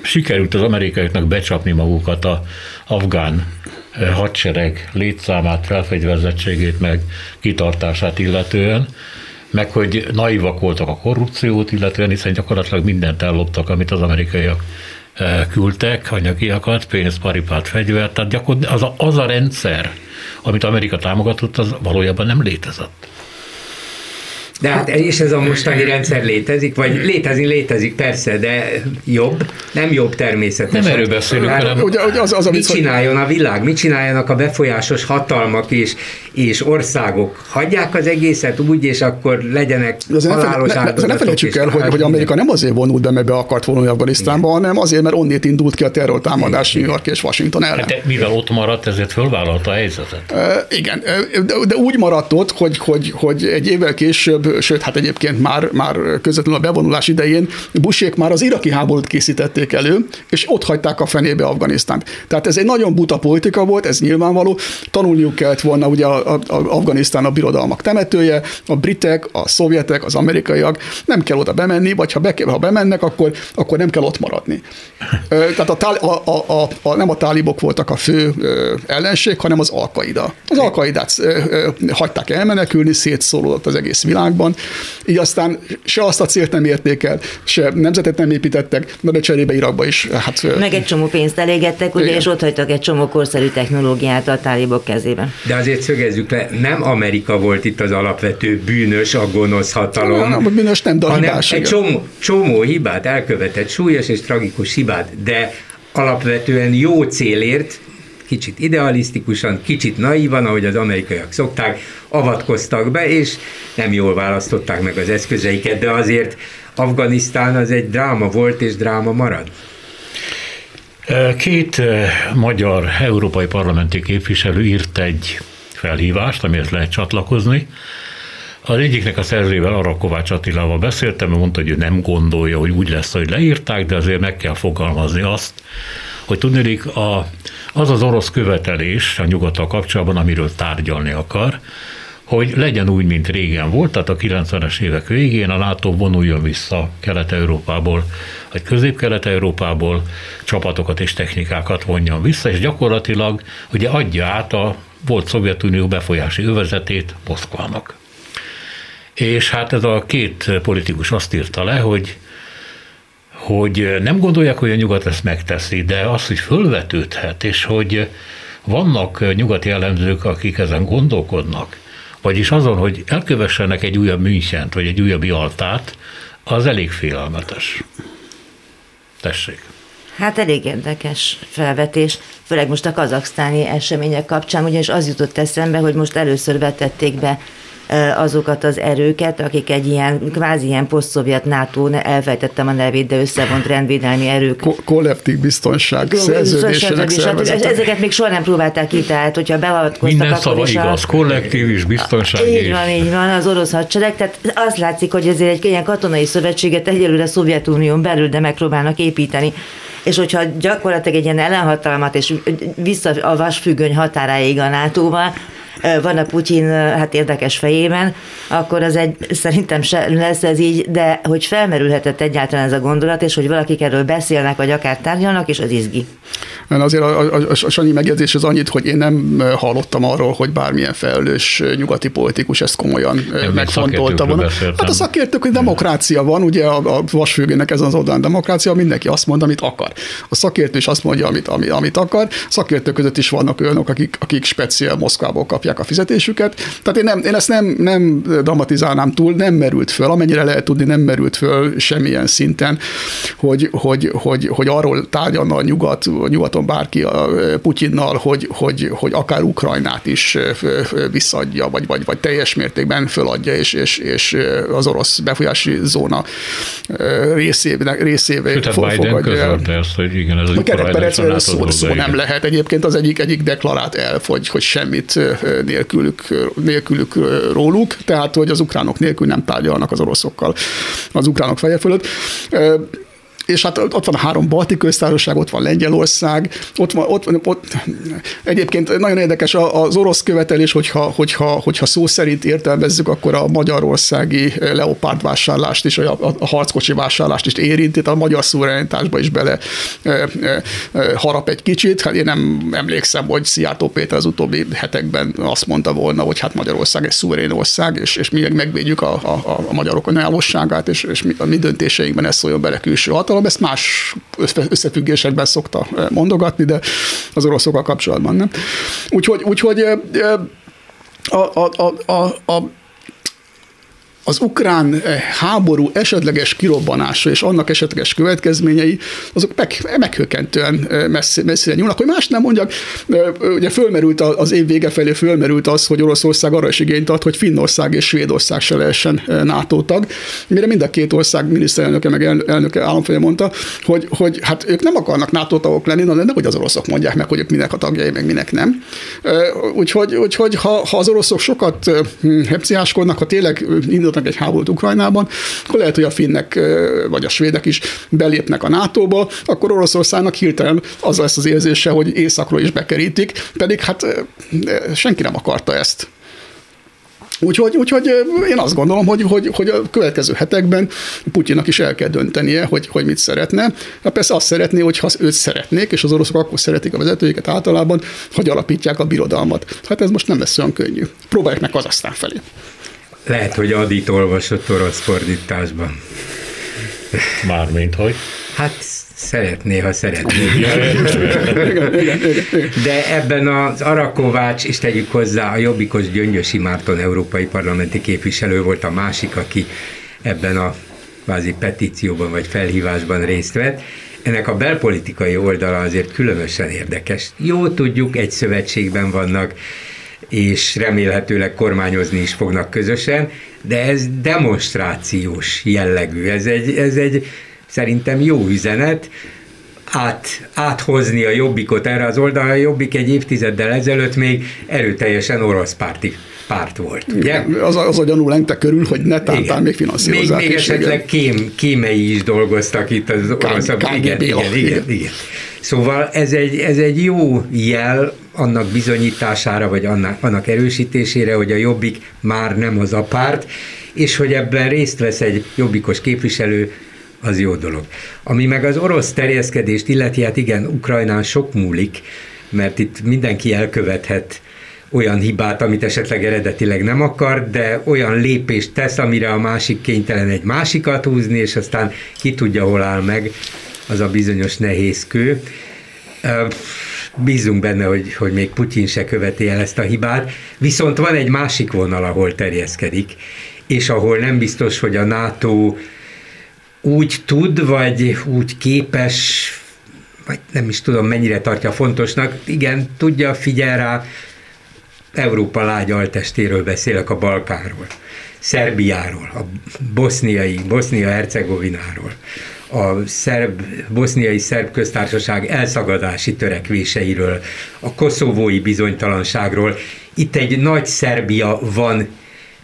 sikerült az amerikaiaknak becsapni magukat a afgán hadsereg létszámát, felfegyverzettségét, meg kitartását illetően, meg hogy naivak voltak a korrupciót illetően, hiszen gyakorlatilag mindent elloptak, amit az amerikaiak küldtek, anyagiakat, pénzt, paripát, fegyvert, tehát gyakorlatilag az a, az a rendszer, amit Amerika támogatott, az valójában nem létezett. De hát, és ez a mostani rendszer létezik, vagy létezni létezik persze, de jobb, nem jobb természetesen. Nem erről beszélünk, hát, hanem... Ugye, ugye az, az, mit csináljon a világ, mit csináljanak a befolyásos hatalmak és, és országok? Hagyják az egészet úgy, és akkor legyenek de halálos ne, ne, ne felejtsük el, hogy, hogy Amerika nem azért vonult be, mert be akart vonulni Afganisztánba, hanem azért, mert onnét indult ki a terrortámadás New York és Washington ellen. Hát de mivel ott maradt, ezért fölvállalta a helyzetet. E, igen, de, de úgy maradt ott, hogy, hogy, hogy egy évvel később, sőt, hát egyébként már, már közvetlenül a bevonulás idején Busék már az iraki háborút készítették elő, és ott hagyták a fenébe Afganisztánt. Tehát ez egy nagyon buta politika volt, ez nyilvánvaló. Tanulniuk kellett volna, ugye a, a, a Afganisztán a birodalmak temetője, a britek, a szovjetek, az amerikaiak nem kell oda bemenni, vagy ha, be, ha bemennek, akkor, akkor nem kell ott maradni. Tehát a, a, a, a, a, nem a tálibok voltak a fő ellenség, hanem az alkaida. Az alkaidát hagyták elmenekülni, szétszólódott az egész világban, így aztán se azt a célt nem érték el, se nemzetet nem építettek, de cserébe Irakba is. Hát, Meg egy csomó pénzt elégettek, ugye, és ott hagytak egy csomó korszerű technológiát a tálibok kezében. De azért szögezzük le, nem Amerika volt itt az alapvető bűnös, a gonosz hatalom, nem, nem, bűnös nem, de hanem egy csomó, csomó hibát elkövetett, súlyos és tragikus hibát, de alapvetően jó célért kicsit idealisztikusan, kicsit naívan, ahogy az amerikaiak szokták, avatkoztak be, és nem jól választották meg az eszközeiket, de azért Afganisztán az egy dráma volt, és dráma marad. Két magyar európai parlamenti képviselő írt egy felhívást, amihez lehet csatlakozni. Az egyiknek a szerzővel arra Kovács Attilával beszéltem, mert mondta, hogy ő nem gondolja, hogy úgy lesz, hogy leírták, de azért meg kell fogalmazni azt, hogy tudnék, a, az az orosz követelés a nyugattal kapcsolatban, amiről tárgyalni akar, hogy legyen úgy, mint régen volt, tehát a 90-es évek végén a NATO vonuljon vissza Kelet-Európából, vagy Közép-Kelet-Európából, csapatokat és technikákat vonjon vissza, és gyakorlatilag ugye adja át a volt Szovjetunió befolyási övezetét Moszkvának. És hát ez a két politikus azt írta le, hogy hogy nem gondolják, hogy a nyugat ezt megteszi, de az, hogy fölvetődhet, és hogy vannak nyugati elemzők, akik ezen gondolkodnak, vagyis azon, hogy elkövessenek egy újabb Münchent, vagy egy újabb Jaltát, az elég félelmetes. Tessék. Hát elég érdekes felvetés, főleg most a kazaksztáni események kapcsán, ugyanis az jutott eszembe, hogy most először vetették be azokat az erőket, akik egy ilyen, kvázi ilyen poszt-szovjet NATO, elfejtettem a nevét, de összevont rendvédelmi erők. Ko- kollektív biztonság, szerződésének Ezeket még soha nem próbálták ki, tehát hogyha beavatkoztak, Minden akkor szava is igaz, a... kollektív is, biztonság Így van, így van, az orosz hadsereg, tehát az látszik, hogy ezért egy ilyen katonai szövetséget egyelőre Szovjetunión belül, de megpróbálnak építeni. És hogyha gyakorlatilag egy ilyen ellenhatalmat és vissza a vasfüggöny határáig a NATO-val, van a Putyin hát érdekes fejében, akkor az egy, szerintem se lesz ez így, de hogy felmerülhetett egyáltalán ez a gondolat, és hogy valakik erről beszélnek, vagy akár tárgyalnak, és az izgi. Mert azért a, a, a, a Sanyi megjegyzés az annyit, hogy én nem hallottam arról, hogy bármilyen felelős nyugati politikus ezt komolyan megfontolta volna. Hát a szakértők, hogy demokrácia van, ugye a, a vasfüggőnek ez az oldalán demokrácia, mindenki azt mond, amit akar. A szakértő is azt mondja, amit, amit, amit akar. Szakértők között is vannak olyanok, akik, akik speciál Moszkvából kapják a fizetésüket. Tehát én, nem, én ezt nem, nem dramatizálnám túl, nem merült föl, amennyire lehet tudni, nem merült föl semmilyen szinten, hogy, hogy, hogy, hogy arról tárgyalna a nyugat, a nyugat nyugaton bárki a Putyinnal, hogy, hogy, hogy akár Ukrajnát is visszadja, vagy, vagy, vagy teljes mértékben föladja, és, és, és az orosz befolyási zóna részébe, részébe Sőt, hát Biden közölte ezt, hogy igen, ez az szó, szó nem lehet. Egyébként az egyik, egyik deklarált el, hogy, hogy semmit nélkülük, nélkülük róluk, tehát hogy az ukránok nélkül nem tárgyalnak az oroszokkal az ukránok feje fölött és hát ott van három balti köztársaság, ott van Lengyelország, ott van, ott, ott egyébként nagyon érdekes az orosz követelés, hogyha, hogyha, hogyha szó szerint értelmezzük, akkor a magyarországi leopárd vásárlást is, a, a harckocsi vásárlást is érinti, tehát a magyar szuverenitásba is bele e, e, harap egy kicsit. Hát én nem emlékszem, hogy Szijjártó Péter az utóbbi hetekben azt mondta volna, hogy hát Magyarország egy szuverén ország, és, és mi megvédjük a, a, a magyarok önállóságát, és, és mi, a mi döntéseinkben ez szóljon bele külső hatalom hatalom, ezt más összefüggésekben szokta mondogatni, de az oroszokkal kapcsolatban nem. Úgyhogy, úgyhogy a, a, a, a, a az ukrán eh, háború esetleges kirobbanása és annak esetleges következményei, azok meg, meghökkentően eh, messze, messzire nyúlnak. Hogy más nem mondjak, eh, ugye fölmerült az év vége felé fölmerült az, hogy Oroszország arra is igényt ad, hogy Finnország és Svédország se lehessen NATO tag, mire mind a két ország miniszterelnöke meg elnöke államfője mondta, hogy, hogy hát ők nem akarnak NATO tagok lenni, de nem, hogy az oroszok mondják meg, hogy ők minek a tagjai, meg minek nem. Úgyhogy, úgyhogy ha, ha az oroszok sokat hepciáskodnak, ha tényleg indulnak egy háborút Ukrajnában, akkor lehet, hogy a finnek vagy a svédek is belépnek a NATO-ba, akkor Oroszországnak hirtelen az lesz az érzése, hogy északról is bekerítik, pedig hát senki nem akarta ezt. Úgyhogy, úgyhogy én azt gondolom, hogy, hogy, hogy a következő hetekben Putyinnak is el kell döntenie, hogy, hogy mit szeretne. Hát persze azt szeretné, hogy ha őt szeretnék, és az oroszok akkor szeretik a vezetőiket általában, hogy alapítják a birodalmat. Hát ez most nem lesz olyan könnyű. Próbálják meg aztán felé. Lehet, hogy Adit olvasott orosz fordításban. Mármint, hogy? Hát szeretné, ha szeretné. De ebben az Arakovács, és tegyük hozzá, a jobbikos Gyöngyösi Márton európai parlamenti képviselő volt a másik, aki ebben a vázi petícióban vagy felhívásban részt vett. Ennek a belpolitikai oldala azért különösen érdekes. Jó tudjuk, egy szövetségben vannak, és remélhetőleg kormányozni is fognak közösen, de ez demonstrációs jellegű. Ez egy, ez egy szerintem jó üzenet, át, áthozni a jobbikot erre az oldalra. A jobbik egy évtizeddel ezelőtt még erőteljesen orosz párti párt volt. Ugye? Az, a, az a gyanú lengte körül, hogy ne tántán még finanszírozzák. Még, még esetleg kém, kémei is dolgoztak itt az. Igen, igen, igen, igen, igen. Szóval ez egy, ez egy jó jel annak bizonyítására, vagy annak, erősítésére, hogy a Jobbik már nem az a párt, és hogy ebben részt vesz egy jobbikos képviselő, az jó dolog. Ami meg az orosz terjeszkedést illeti, hát igen, Ukrajnán sok múlik, mert itt mindenki elkövethet olyan hibát, amit esetleg eredetileg nem akar, de olyan lépést tesz, amire a másik kénytelen egy másikat húzni, és aztán ki tudja, hol áll meg az a bizonyos nehéz kő. Bízunk benne, hogy, hogy még Putyin se követi el ezt a hibát, viszont van egy másik vonal, ahol terjeszkedik, és ahol nem biztos, hogy a NATO úgy tud, vagy úgy képes, vagy nem is tudom mennyire tartja fontosnak, igen, tudja, figyel rá, Európa lágy altestéről beszélek a Balkánról, Szerbiáról, a boszniai, Bosznia-Hercegovináról, a szerb, boszniai szerb köztársaság elszagadási törekvéseiről, a koszovói bizonytalanságról. Itt egy nagy Szerbia van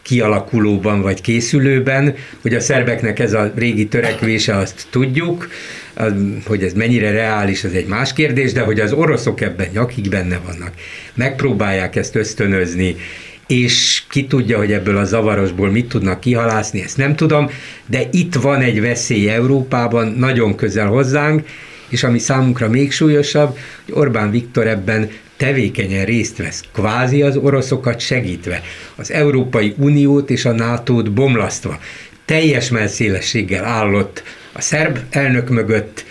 kialakulóban vagy készülőben, hogy a szerbeknek ez a régi törekvése, azt tudjuk, hogy ez mennyire reális, az egy más kérdés, de hogy az oroszok ebben nyakig benne vannak, megpróbálják ezt ösztönözni, és ki tudja, hogy ebből a zavarosból mit tudnak kihalászni, ezt nem tudom, de itt van egy veszély Európában, nagyon közel hozzánk, és ami számunkra még súlyosabb, hogy Orbán Viktor ebben tevékenyen részt vesz, kvázi az oroszokat segítve, az Európai Uniót és a NATO-t bomlasztva, teljes melszélességgel állott a szerb elnök mögött,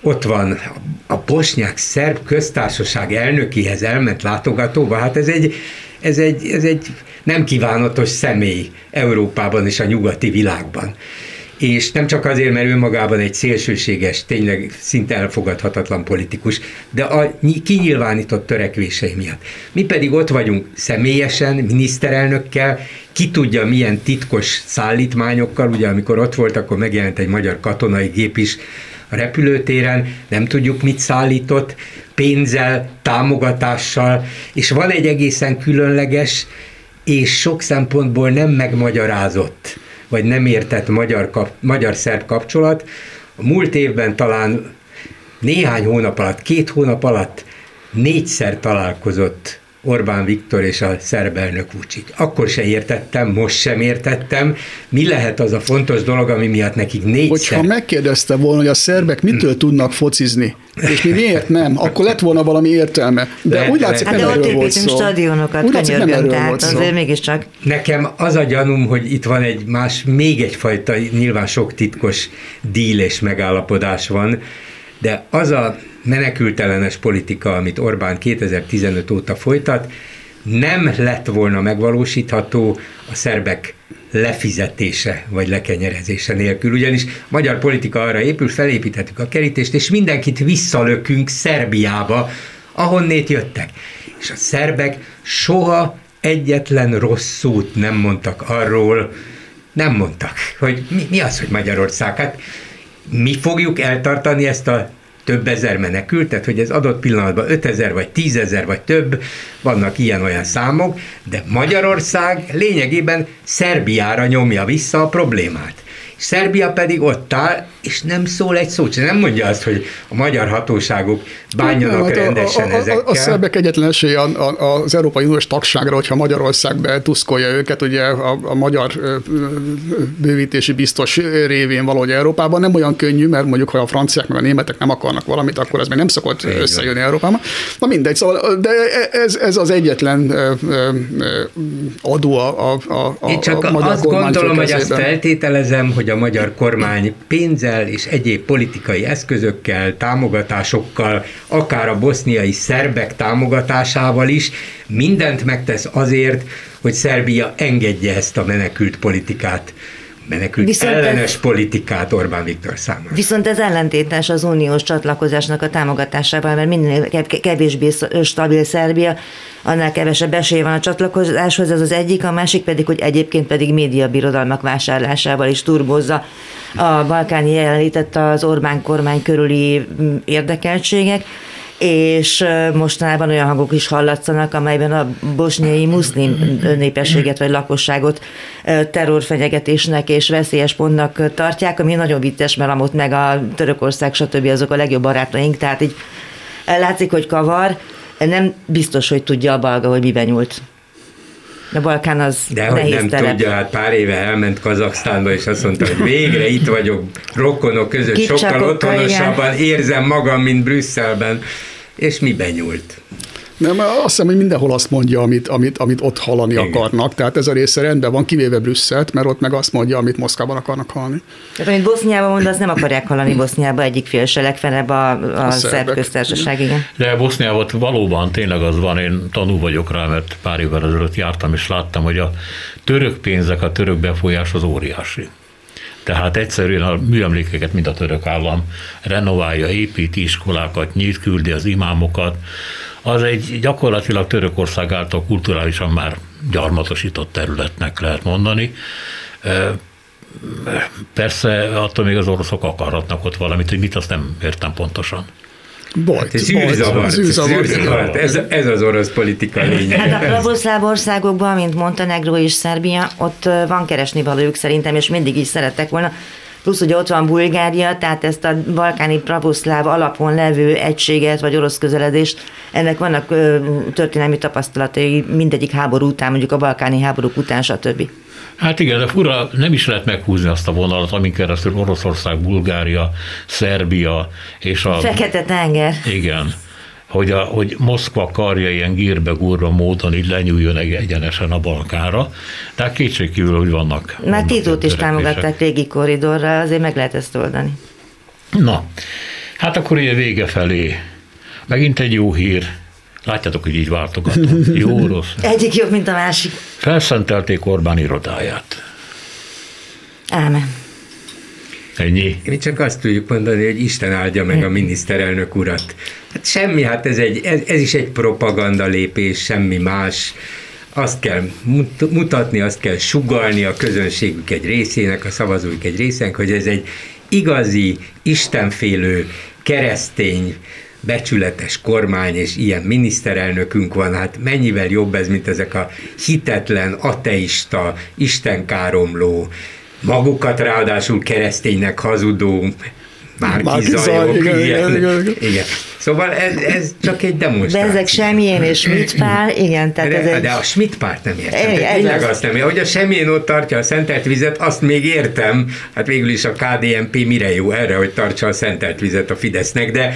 ott van a bosnyák szerb köztársaság elnökihez elment látogatóba, hát ez egy, ez egy, ez egy nem kívánatos személy Európában és a nyugati világban és nem csak azért, mert ő magában egy szélsőséges, tényleg szinte elfogadhatatlan politikus, de a kinyilvánított törekvései miatt. Mi pedig ott vagyunk személyesen, miniszterelnökkel, ki tudja milyen titkos szállítmányokkal, ugye amikor ott volt, akkor megjelent egy magyar katonai gép is a repülőtéren, nem tudjuk mit szállított, pénzzel, támogatással, és van egy egészen különleges és sok szempontból nem megmagyarázott vagy nem értett magyar, kap, magyar-szerb kapcsolat. A múlt évben talán néhány hónap alatt, két hónap alatt négyszer találkozott Orbán Viktor és a szerb elnök Vucic. Akkor se értettem, most sem értettem. Mi lehet az a fontos dolog, ami miatt nekik négyszer... Hogyha megkérdezte volna, hogy a szerbek mitől hmm. tudnak focizni, és mi miért nem, akkor lett volna valami értelme. De le, úgy látszik, hát nem erről volt szó. stadionokat, úgy látszik, nem erről tehát volt szó. azért mégiscsak. Nekem az a gyanúm, hogy itt van egy más, még egyfajta, nyilván sok titkos díl és megállapodás van, de az a menekültelenes politika, amit Orbán 2015 óta folytat, nem lett volna megvalósítható a szerbek lefizetése vagy lekenyerezése nélkül. Ugyanis magyar politika arra épül, felépítettük a kerítést, és mindenkit visszalökünk Szerbiába, ahonnét jöttek. És a szerbek soha egyetlen rossz szót nem mondtak arról, nem mondtak, hogy mi, mi az, hogy Magyarország. Hát mi fogjuk eltartani ezt a több ezer menekültet, hogy ez adott pillanatban 5000 vagy 10 vagy több, vannak ilyen-olyan számok, de Magyarország lényegében Szerbiára nyomja vissza a problémát. Szerbia pedig ott áll, és nem szól egy szót, nem mondja azt, hogy a magyar hatóságok bánjanak hát rendesen a, a, a, ezekkel. A, a szerbek egyetlen esély az Európai Uniós tagságra, hogyha Magyarország betuszkolja őket, ugye a, a magyar bővítési biztos révén valahogy Európában nem olyan könnyű, mert mondjuk, ha a franciák meg a németek nem akarnak valamit, akkor ez még nem szokott Így összejönni Európában. Na mindegy, szóval, de ez, ez az egyetlen adó a, a, a, Én csak a magyar azt gondolom, hogy azt feltételezem, hogy a magyar kormány pénzzel és egyéb politikai eszközökkel, támogatásokkal, akár a boszniai szerbek támogatásával is mindent megtesz azért, hogy Szerbia engedje ezt a menekült politikát menekült viszont ellenes ez, politikát Orbán Viktor számára. Viszont ez ellentétes az uniós csatlakozásnak a támogatásával, mert minél kevésbé stabil Szerbia, annál kevesebb esély van a csatlakozáshoz, ez az egyik, a másik pedig, hogy egyébként pedig médiabirodalmak vásárlásával is turbozza a balkáni jelenlített az Orbán kormány körüli mm, érdekeltségek és mostanában olyan hangok is hallatszanak, amelyben a bosnyai muszlim népességet vagy lakosságot terrorfenyegetésnek és veszélyes pontnak tartják, ami nagyon vicces, mert amott meg a Törökország, stb. azok a legjobb barátaink, tehát így látszik, hogy kavar, nem biztos, hogy tudja a balga, hogy miben nyúlt. A Balkán az De hogy nem terep. tudja, hát pár éve elment Kazaksztánba, és azt mondta, hogy végre itt vagyok rokonok között, sokkal otthonosabban érzem magam, mint Brüsszelben. És miben nyúlt? Nem, azt hiszem, hogy mindenhol azt mondja, amit, amit, amit ott hallani Igen. akarnak. Tehát ez a része rendben van, kivéve Brüsszelt, mert ott meg azt mondja, amit Moszkvában akarnak hallani. Tehát amit Boszniában mond, az nem akarják hallani Boszniában egyik fél se, legfelebb a, a, a szerb köztársaság, igen. De Boszniában valóban tényleg az van, én tanú vagyok rá, mert pár évvel ezelőtt jártam, és láttam, hogy a török pénzek, a török befolyás az óriási. Tehát egyszerűen a műemlékeket mind a török állam renoválja, építi iskolákat, nyit, küldi az imámokat, az egy gyakorlatilag Törökország által kulturálisan már gyarmatosított területnek lehet mondani. Persze attól még az oroszok akarhatnak ott valamit, hogy mit, azt nem értem pontosan. Bajt, ez űrzavart. Ez, ez az orosz politika lényeg. Hát a pravoszláv országokban, mint Montenegro és Szerbia, ott van keresni valójuk szerintem, és mindig is szerettek volna plusz ugye ott van Bulgária, tehát ezt a balkáni pravoszláv alapon levő egységet, vagy orosz közeledést, ennek vannak ö, történelmi tapasztalatai mindegyik háború után, mondjuk a balkáni háborúk után, stb. Hát igen, de fura, nem is lehet meghúzni azt a vonalat, amin keresztül Oroszország, Bulgária, Szerbia és a... Fekete-tenger. Igen hogy, a, hogy Moszkva karja ilyen gírbe gurva módon így lenyúljon egyenesen a Balkára. Tehát kétségkívül, hogy vannak. Már Titót is támogatták régi korridorra, azért meg lehet ezt oldani. Na, hát akkor ugye vége felé. Megint egy jó hír. Látjátok, hogy így váltogatom. Jó, rossz. Egyik jobb, mint a másik. Felszentelték Orbán irodáját. Ámen. Ennyi. Mi csak azt tudjuk mondani, hogy Isten áldja meg a miniszterelnök urat. Hát semmi, hát ez, egy, ez, ez is egy propaganda lépés, semmi más. Azt kell mutatni, azt kell sugalni a közönségük egy részének, a szavazóik egy részének, hogy ez egy igazi, istenfélő, keresztény, becsületes kormány, és ilyen miniszterelnökünk van, hát mennyivel jobb ez, mint ezek a hitetlen, ateista, istenkáromló, magukat ráadásul kereszténynek hazudó márkizajok. Igen, igen, igen, igen. Szóval ez, ez csak egy demonstráció. De ezek semmilyen és Schmidt Pál, igen. Tehát de, ez egy... de a Schmidt párt nem értem. Igen, tényleg azt nem értem. Hogy a semmilyen ott tartja a szentelt vizet, azt még értem. Hát végül is a KDNP mire jó erre, hogy tartsa a szentelt vizet a Fidesznek, de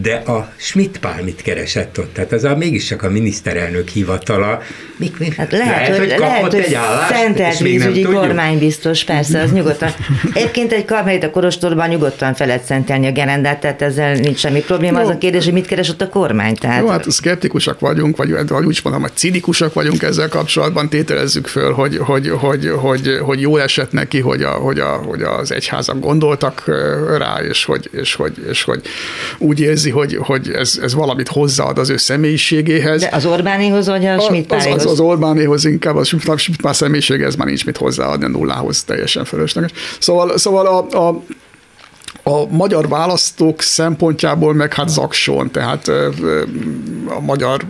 de a Schmidt Pál mit keresett ott? Tehát az a mégiscsak a miniszterelnök hivatala. Mik, mik, Hát lehet, lehet, hogy, lehet, hogy szentelt vízügyi kormánybiztos, persze, az nyugodtan. Egyébként egy karmelita korostorban nyugodtan felett szentelni a gerendát, tehát ezzel nincs semmi probléma. Jó. Az a kérdés, hogy mit keres ott a kormány. Tehát... Jó, hát szkeptikusak vagyunk, vagy, vagy úgy mondom, hogy cinikusak vagyunk ezzel kapcsolatban, tételezzük föl, hogy, hogy, hogy, hogy, hogy jól esett neki, hogy, a, hogy, a, hogy az egyházak gondoltak rá, és hogy, és hogy, és hogy úgy érzi, hogy, hogy ez, ez valamit hozzáad az ő személyiségéhez. De az Orbánéhoz, vagy a schmidt az, az, az Orbánéhoz inkább, a Schmidt személyisége, ez már nincs mit hozzáadni a nullához, teljesen fölösleges. Szóval, szóval a, a a magyar választók szempontjából meg hát zakson, tehát a magyar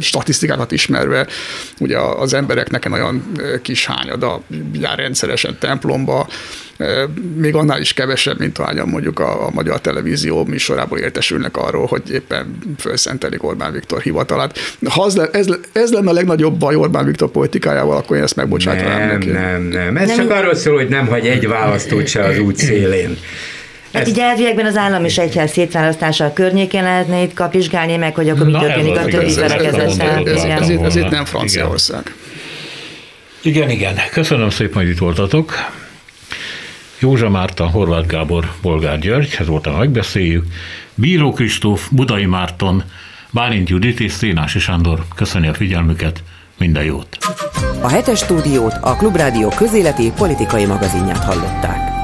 statisztikákat ismerve, ugye az embereknek nagyon kis hányada jár rendszeresen templomba, még annál is kevesebb, mint ahányan mondjuk a, a magyar televízió műsorából értesülnek arról, hogy éppen felszentelik Orbán Viktor hivatalát. Ha az le, ez, ez lenne a legnagyobb baj Orbán Viktor politikájával, akkor én ezt megbocsátanám nem, neki. Nem, nem, ez nem. csak arról szól, hogy nem hagy egy választót se az út szélén. Hát így elviekben az állam és egyház szétválasztása a környékén lehetne itt kapizsgálni meg, hogy akkor mi történik a többi felekezettel. Ez, itt nem Franciaország. Igen, igen. Köszönöm szépen, hogy itt voltatok. Józsa Márta, Horváth Gábor, Bolgár György, ez volt a megbeszéljük. Bíró Kristóf, Budai Márton, Bálint Judit és Szénási Sándor. Köszönjük a figyelmüket, minden jót! A hetes stúdiót a Klubrádió közéleti politikai magazinját hallották.